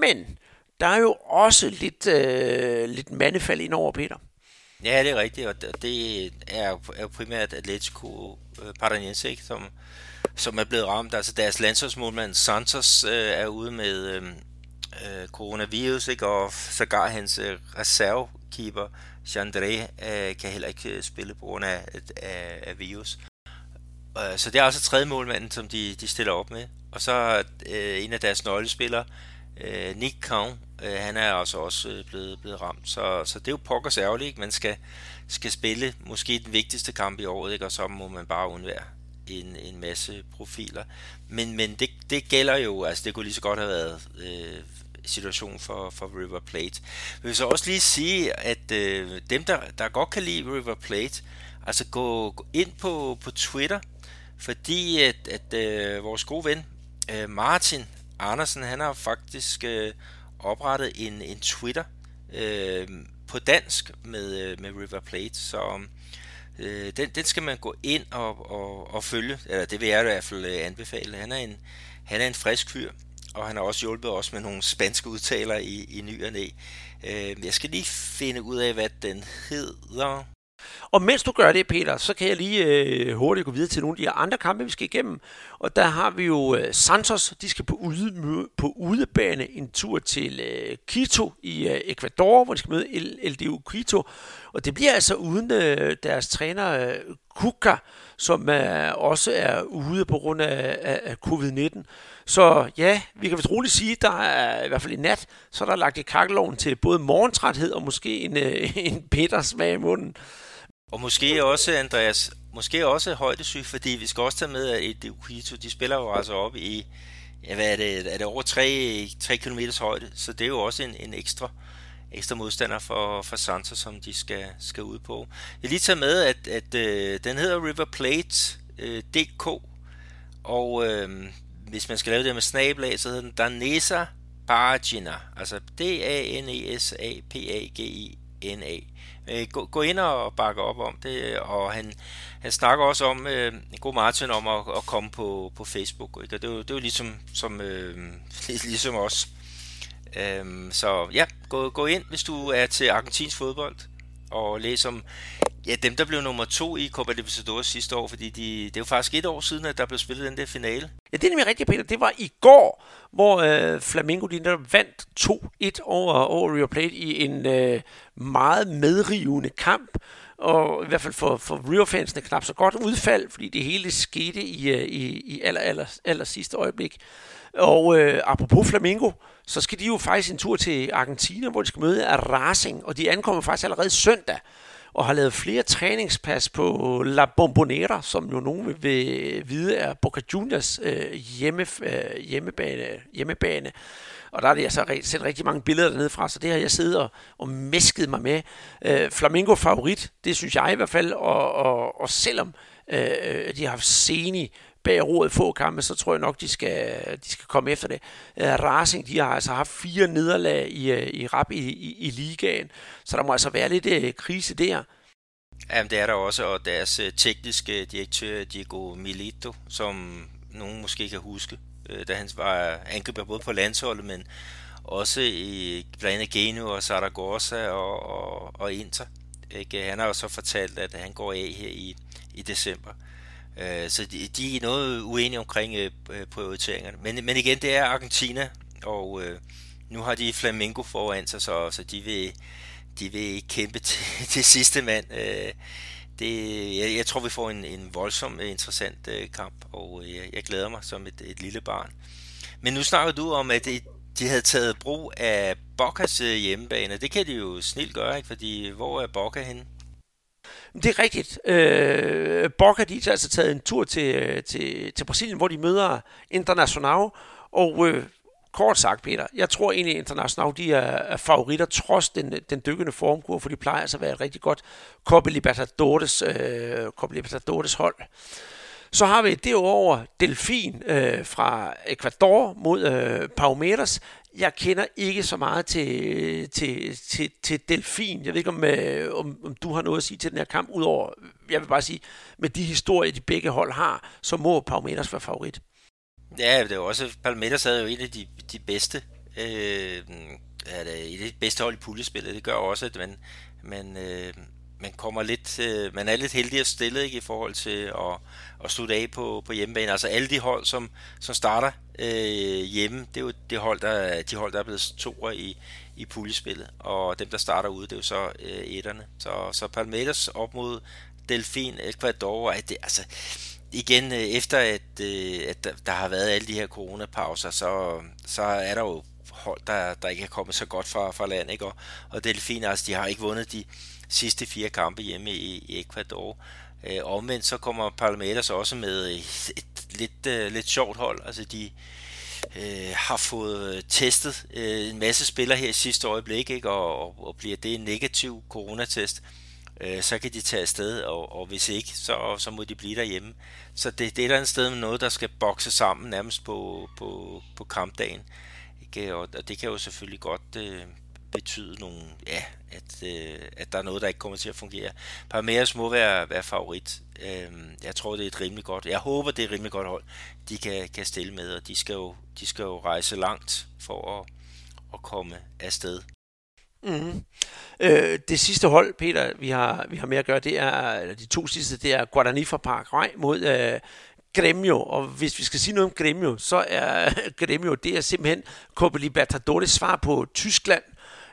Men der er jo også lidt, øh, lidt mandefald ind over Peter. Ja, det er rigtigt, og det er jo primært Atletico øh, Paranaense, ikke, som, som er blevet ramt. Altså deres landsholdsmålmand Santos øh, er ude med øh, øh coronavirus, ikke, og sågar hans øh, reservekeeper Chandré øh, kan heller ikke øh, spille på grund af, af, af virus. Øh, så det er også tredje målmanden, som de, de stiller op med. Og så øh, en af deres nøglespillere, øh, Nick Kong, øh, han er altså også, også blevet, blevet ramt. Så, så det er jo pokkers ærgerligt, ikke? Man skal, skal spille måske den vigtigste kamp i året, ikke? og så må man bare undvære en, en masse profiler. Men, men det, det gælder jo, altså det kunne lige så godt have været øh, situation for, for River Plate. Jeg vil så også lige sige, at øh, dem, der, der godt kan lide River Plate, altså gå, gå ind på, på Twitter, fordi at, at øh, vores gode ven øh, Martin Andersen, han har faktisk øh, oprettet en, en Twitter øh, på dansk med, øh, med River Plate, så øh, den, den skal man gå ind og, og, og følge, eller det vil jeg i hvert fald øh, anbefale. Han er en, han er en frisk fyr, og han har også hjulpet os med nogle spanske udtaler i, i ny og næ. Øh, jeg skal lige finde ud af, hvad den hedder. Og mens du gør det, Peter, så kan jeg lige øh, hurtigt gå videre til nogle af de andre kampe, vi skal igennem. Og der har vi jo øh, Santos, de skal på, ude, på udebane en tur til øh, Quito i øh, Ecuador, hvor de skal møde LDU Quito. Og det bliver altså uden øh, deres træner øh, Kuka, som øh, også er ude på grund af, af, af covid-19. Så ja, vi kan vist roligt sige, der er i hvert fald i nat, så er der lagt i kakkeloven til både morgentræthed og måske en, øh, en bitter smag i munden. Og måske også, Andreas, måske også højdesyg, fordi vi skal også tage med, at Eduquito, de spiller jo altså op i, ja, hvad er det, er det over 3, 3 km højde, så det er jo også en, en ekstra, ekstra modstander for, for Santa, som de skal, skal ud på. Jeg lige tager med, at, at øh, den hedder River Plate øh, DK, og øh, hvis man skal lave det med snablag, så hedder den Danesa Pagina, altså D-A-N-E-S-A-P-A-G-I-N-A. Øh, gå, gå ind og bakke op om det, og han, han snakker også om, øh, en god Martin, om at, at komme på, på Facebook, ikke? og det er jo, det er jo ligesom, som, øh, ligesom os. Øhm, så ja, gå, gå ind, hvis du er til argentinsk fodbold, og læs om ja, dem, der blev nummer to i Copa Libertadores sidste år, fordi de, det er jo faktisk et år siden, at der blev spillet den der finale. Ja, det er nemlig rigtigt, Peter. Det var i går, hvor øh, Flamengo de der vandt 2-1 over, over River Plate i en øh, meget medrivende kamp. Og i hvert fald for, for River-fansene knap så godt udfald, fordi det hele skete i, øh, i, i aller, aller, aller sidste øjeblik. Og øh, apropos Flamengo, så skal de jo faktisk en tur til Argentina, hvor de skal møde Racing, og de ankommer faktisk allerede søndag og har lavet flere træningspas på La Bombonera, som jo nogen vil, vil vide er Boca Juniors øh, hjemme, øh, hjemmebane, hjemmebane. Og der er det altså sendt rigtig mange billeder dernede fra, så det har jeg siddet og, og mæsket mig med. Øh, Flamingo favorit, det synes jeg i hvert fald, og, og, og selvom øh, øh de har haft Seni bag roret få kampe, så tror jeg nok, de skal, de skal komme efter det. Uh, Racing, de har altså haft fire nederlag i, uh, i rap i, i, i ligaen, så der må altså være lidt uh, krise der. Jamen, det er der også, og deres tekniske direktør, Diego Milito, som nogen måske kan huske, da han var angriber både på landsholdet, men også i blandt andet Genio og Zaragoza og, og, og Inter. Ikke? Han har jo så fortalt, at han går af her i, i december. Øh, så de, de er noget uenige omkring øh, øh, prioriteringerne. Men, men igen, det er Argentina, og øh, nu har de Flamengo foran sig, så, så de, vil, de vil kæmpe til, til sidste mand. Øh, det, jeg, jeg tror, vi får en, en voldsom øh, interessant øh, kamp, og øh, jeg, jeg glæder mig som et, et lille barn. Men nu snakker du om, at det, de havde taget brug af Bocas hjemmebane. Det kan de jo snilt gøre, ikke? fordi hvor er Boca henne? Det er rigtigt. Øh, Boca de har altså taget en tur til, øh, til, til Brasilien, hvor de møder Internacional. Og øh, kort sagt, Peter, jeg tror egentlig, at International de er, er favoritter, trods den, den dykkende formkur, for de plejer altså at være et rigtig godt Copa Libertadores, øh, Copa Libertadores hold. Så har vi derover Delfin øh, fra Ecuador mod øh, Palmeiras jeg kender ikke så meget til, til, til, til Delfin. Jeg ved ikke, om, øh, om, om du har noget at sige til den her kamp, udover, jeg vil bare sige, med de historier, de begge hold har, så må Palmeiras være favorit. Ja, det er også, Palmeiras havde jo en af de, de bedste øh, er det det bedste hold i puljespillet. Det gør også, at man, man, øh, man kommer lidt, øh, man er lidt heldigere stillet ikke, i forhold til at, at slutte af på, på hjemmebane. Altså alle de hold, som, som starter øh, hjemme, det er jo det hold, der, de hold, der er blevet toer i, i puljespillet. Og dem, der starter ude, det er jo så øh, etterne. Så, så Palmeiras op mod Delfin, Ecuador, at det, altså, igen, øh, efter at, øh, at der, der har været alle de her coronapauser, så, så er der jo hold, der, der ikke er kommet så godt fra, fra land, ikke? Og, og Delfin, altså, de har ikke vundet de sidste fire kampe hjemme i, i Ecuador. Øh, omvendt så kommer Palmeiras også med et, et lidt, øh, lidt sjovt hold. Altså de øh, har fået testet øh, en masse spillere her i sidste øjeblik, ikke? Og, og, og bliver det en negativ coronatest, øh, så kan de tage afsted, og, og hvis ikke, så, så må de blive derhjemme. Så det, det er der en sted med noget, der skal bokse sammen nærmest på, på, på kampdagen. Ikke? Og, og det kan jo selvfølgelig godt øh, betyde nogle, ja, at, øh, at der er noget, der ikke kommer til at fungere. Parmeas må være, være favorit. Øh, jeg tror, det er et rimelig godt, jeg håber, det er et rimelig godt hold, de kan, kan stille med, og de skal, jo, de skal jo rejse langt for at, at komme afsted. Mm-hmm. Øh, det sidste hold, Peter, vi har, vi har med at gøre, det er, eller de to sidste, det er Guarani fra Paraguay mod øh, Gremio, og hvis vi skal sige noget om Gremio, så er Gremio, det er simpelthen Copa Libertadores svar på Tyskland,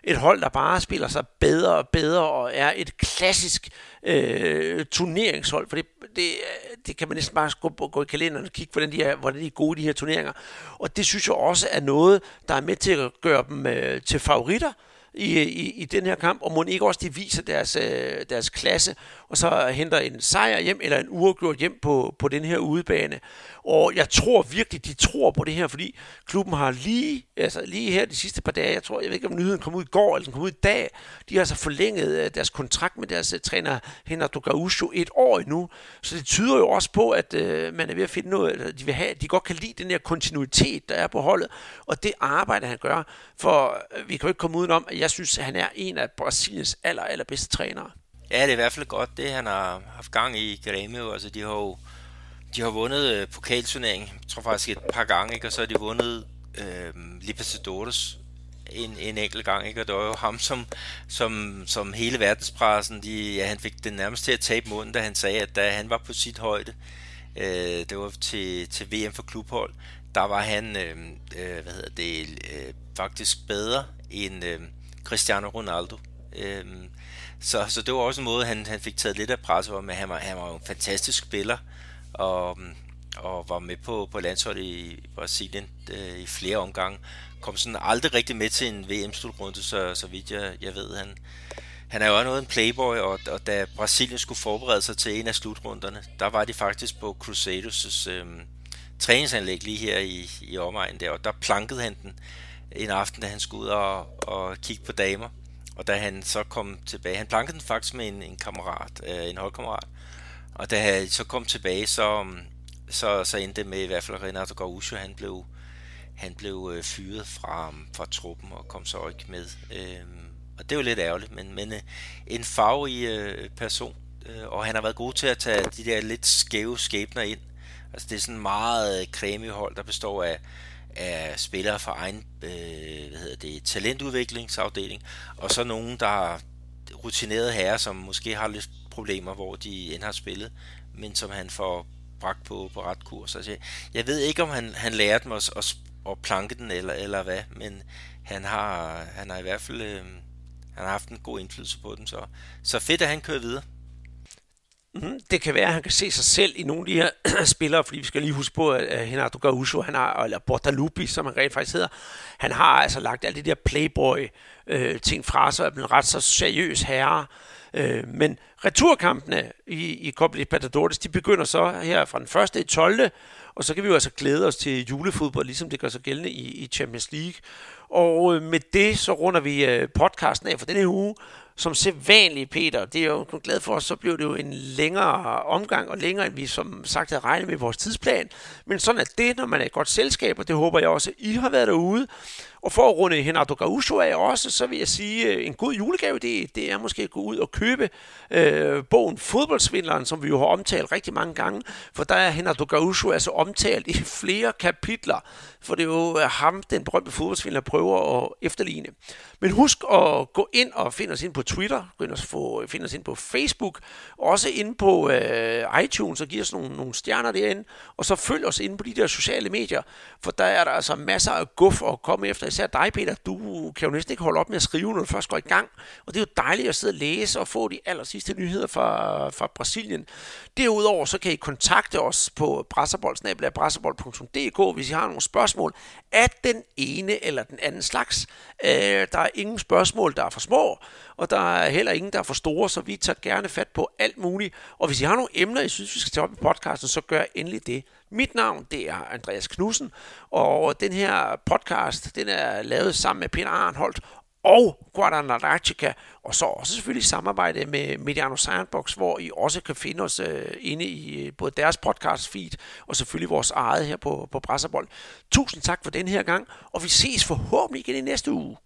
et hold, der bare spiller sig bedre og bedre, og er et klassisk øh, turneringshold, for det, det, det kan man næsten bare gå, gå i kalenderen og kigge, hvordan de, er, hvordan de er gode, de her turneringer. Og det synes jeg også er noget, der er med til at gøre dem øh, til favoritter, i, i, i den her kamp, og må ikke også de viser deres, øh, deres klasse, og så henter en sejr hjem, eller en uafgjort hjem på, på den her udebane. Og jeg tror virkelig, de tror på det her, fordi klubben har lige, altså lige her de sidste par dage, jeg tror, jeg ved ikke, om nyheden kom ud i går, eller den kom ud i dag, de har altså forlænget øh, deres kontrakt med deres øh, træner, Renato Gaúcho, et år endnu. Så det tyder jo også på, at øh, man er ved at finde noget, eller de, vil have, de godt kan lide den her kontinuitet, der er på holdet, og det arbejde, han gør. For øh, vi kan jo ikke komme udenom, at jeg synes, at han er en af Brasiliens aller, allerbedste trænere. Ja, det er i hvert fald godt, det han har haft gang i Grêmio. Altså, de har jo de har vundet øh, pokalturneringen, jeg tror faktisk et par gange, ikke? og så har de vundet øh, Libertadores en, en enkelt gang, ikke? og det var jo ham, som, som, som hele verdenspressen, de, ja, han fik det nærmest til at tabe munden, da han sagde, at da han var på sit højde, øh, det var til, til VM for klubhold, der var han, øh, øh, hvad hedder det, øh, faktisk bedre end øh, Cristiano Ronaldo. Øh, så, så det var også en måde, han, han fik taget lidt af presset om, at han var, han var en fantastisk spiller, og, mm, og var med på, på landsholdet i Brasilien øh, i flere omgange. Kom sådan aldrig rigtig med til en VM-slutrunde, så, så vidt jeg, jeg ved. Han, han er jo også noget en playboy, og, og da Brasilien skulle forberede sig til en af slutrunderne, der var de faktisk på Crusaders' øh, træningsanlæg lige her i, i omegnen der, og der plankede han den en aften, da han skulle ud og, og kigge på damer. Og da han så kom tilbage, han plankede den faktisk med en, en kammerat, øh, en holdkammerat. Og da jeg så kom tilbage, så, um, så, så endte det med i hvert fald Renato Gaucho, han blev, han blev øh, fyret fra, um, fra truppen og kom så ikke med. Øh, og det er jo lidt ærgerligt, men, men øh, en farverig øh, person, øh, og han har været god til at tage de der lidt skæve skæbner ind. Altså det er sådan meget øh, creme hold, der består af af spillere fra egen øh, hvad hedder det, talentudviklingsafdeling, og så nogen, der er rutinerede herrer, som måske har lidt problemer, hvor de end har spillet, men som han får bragt på, på ret kurs. Altså, jeg ved ikke, om han, han lærte mig at, at, at planke den, eller, eller hvad, men han har, han har i hvert fald øh, han har haft en god indflydelse på den, så, så fedt, at han kører videre. Mm, det kan være, at han kan se sig selv i nogle af de her spillere, fordi vi skal lige huske på, at Renato Gaúcho, han har, eller Bortalupi, som han rent faktisk hedder, han har altså lagt alle de der playboy-ting øh, fra sig, og er blevet ret så seriøs herre. Øh, men returkampene i, i Copa Libertadores, de begynder så her fra den 1. i 12. Og så kan vi jo altså glæde os til julefodbold, ligesom det gør sig gældende i, i Champions League. Og øh, med det, så runder vi øh, podcasten af for denne uge. som sædvanligt, Peter, det er jo glad for, så blev det jo en længere omgang, og længere end vi som sagt havde regnet med vores tidsplan. Men sådan er det, når man er et godt selskab, og det håber jeg også, I har været derude. Og for at runde Henardo Gaucho af også, så vil jeg sige, øh, en god julegave, det, det er måske at gå ud og købe øh, bogen Fodboldsvindleren, som vi jo har omtalt rigtig mange gange, for der er Henardo Gaucho altså omtalt i flere kapitler, for det er jo øh, ham, den berømte fodboldsvindler, prøver at efterligne. Men husk at gå ind og finde os ind på Twitter, gå ind og få, øh, finde os ind på Facebook, også ind på øh, iTunes og give os nogle, nogle stjerner derinde, og så følg os ind på de der sociale medier, for der er der altså masser af guf at komme efter især dig, Peter, du kan jo næsten ikke holde op med at skrive, når du først går i gang. Og det er jo dejligt at sidde og læse og få de aller sidste nyheder fra, fra Brasilien. Derudover så kan I kontakte os på brasserbold.dk, hvis I har nogle spørgsmål af den ene eller den anden slags. Øh, der er ingen spørgsmål, der er for små, og der er heller ingen, der er for store, så vi tager gerne fat på alt muligt. Og hvis I har nogle emner, I synes, vi skal tage op i podcasten, så gør endelig det. Mit navn, det er Andreas Knudsen, og den her podcast, den er lavet sammen med Peter Arnholdt og Guadalajara, og så også selvfølgelig samarbejde med Mediano Sandbox, hvor I også kan finde os øh, inde i øh, både deres podcast feed og selvfølgelig vores eget her på, på Brasserbold. Tusind tak for den her gang, og vi ses forhåbentlig igen i næste uge.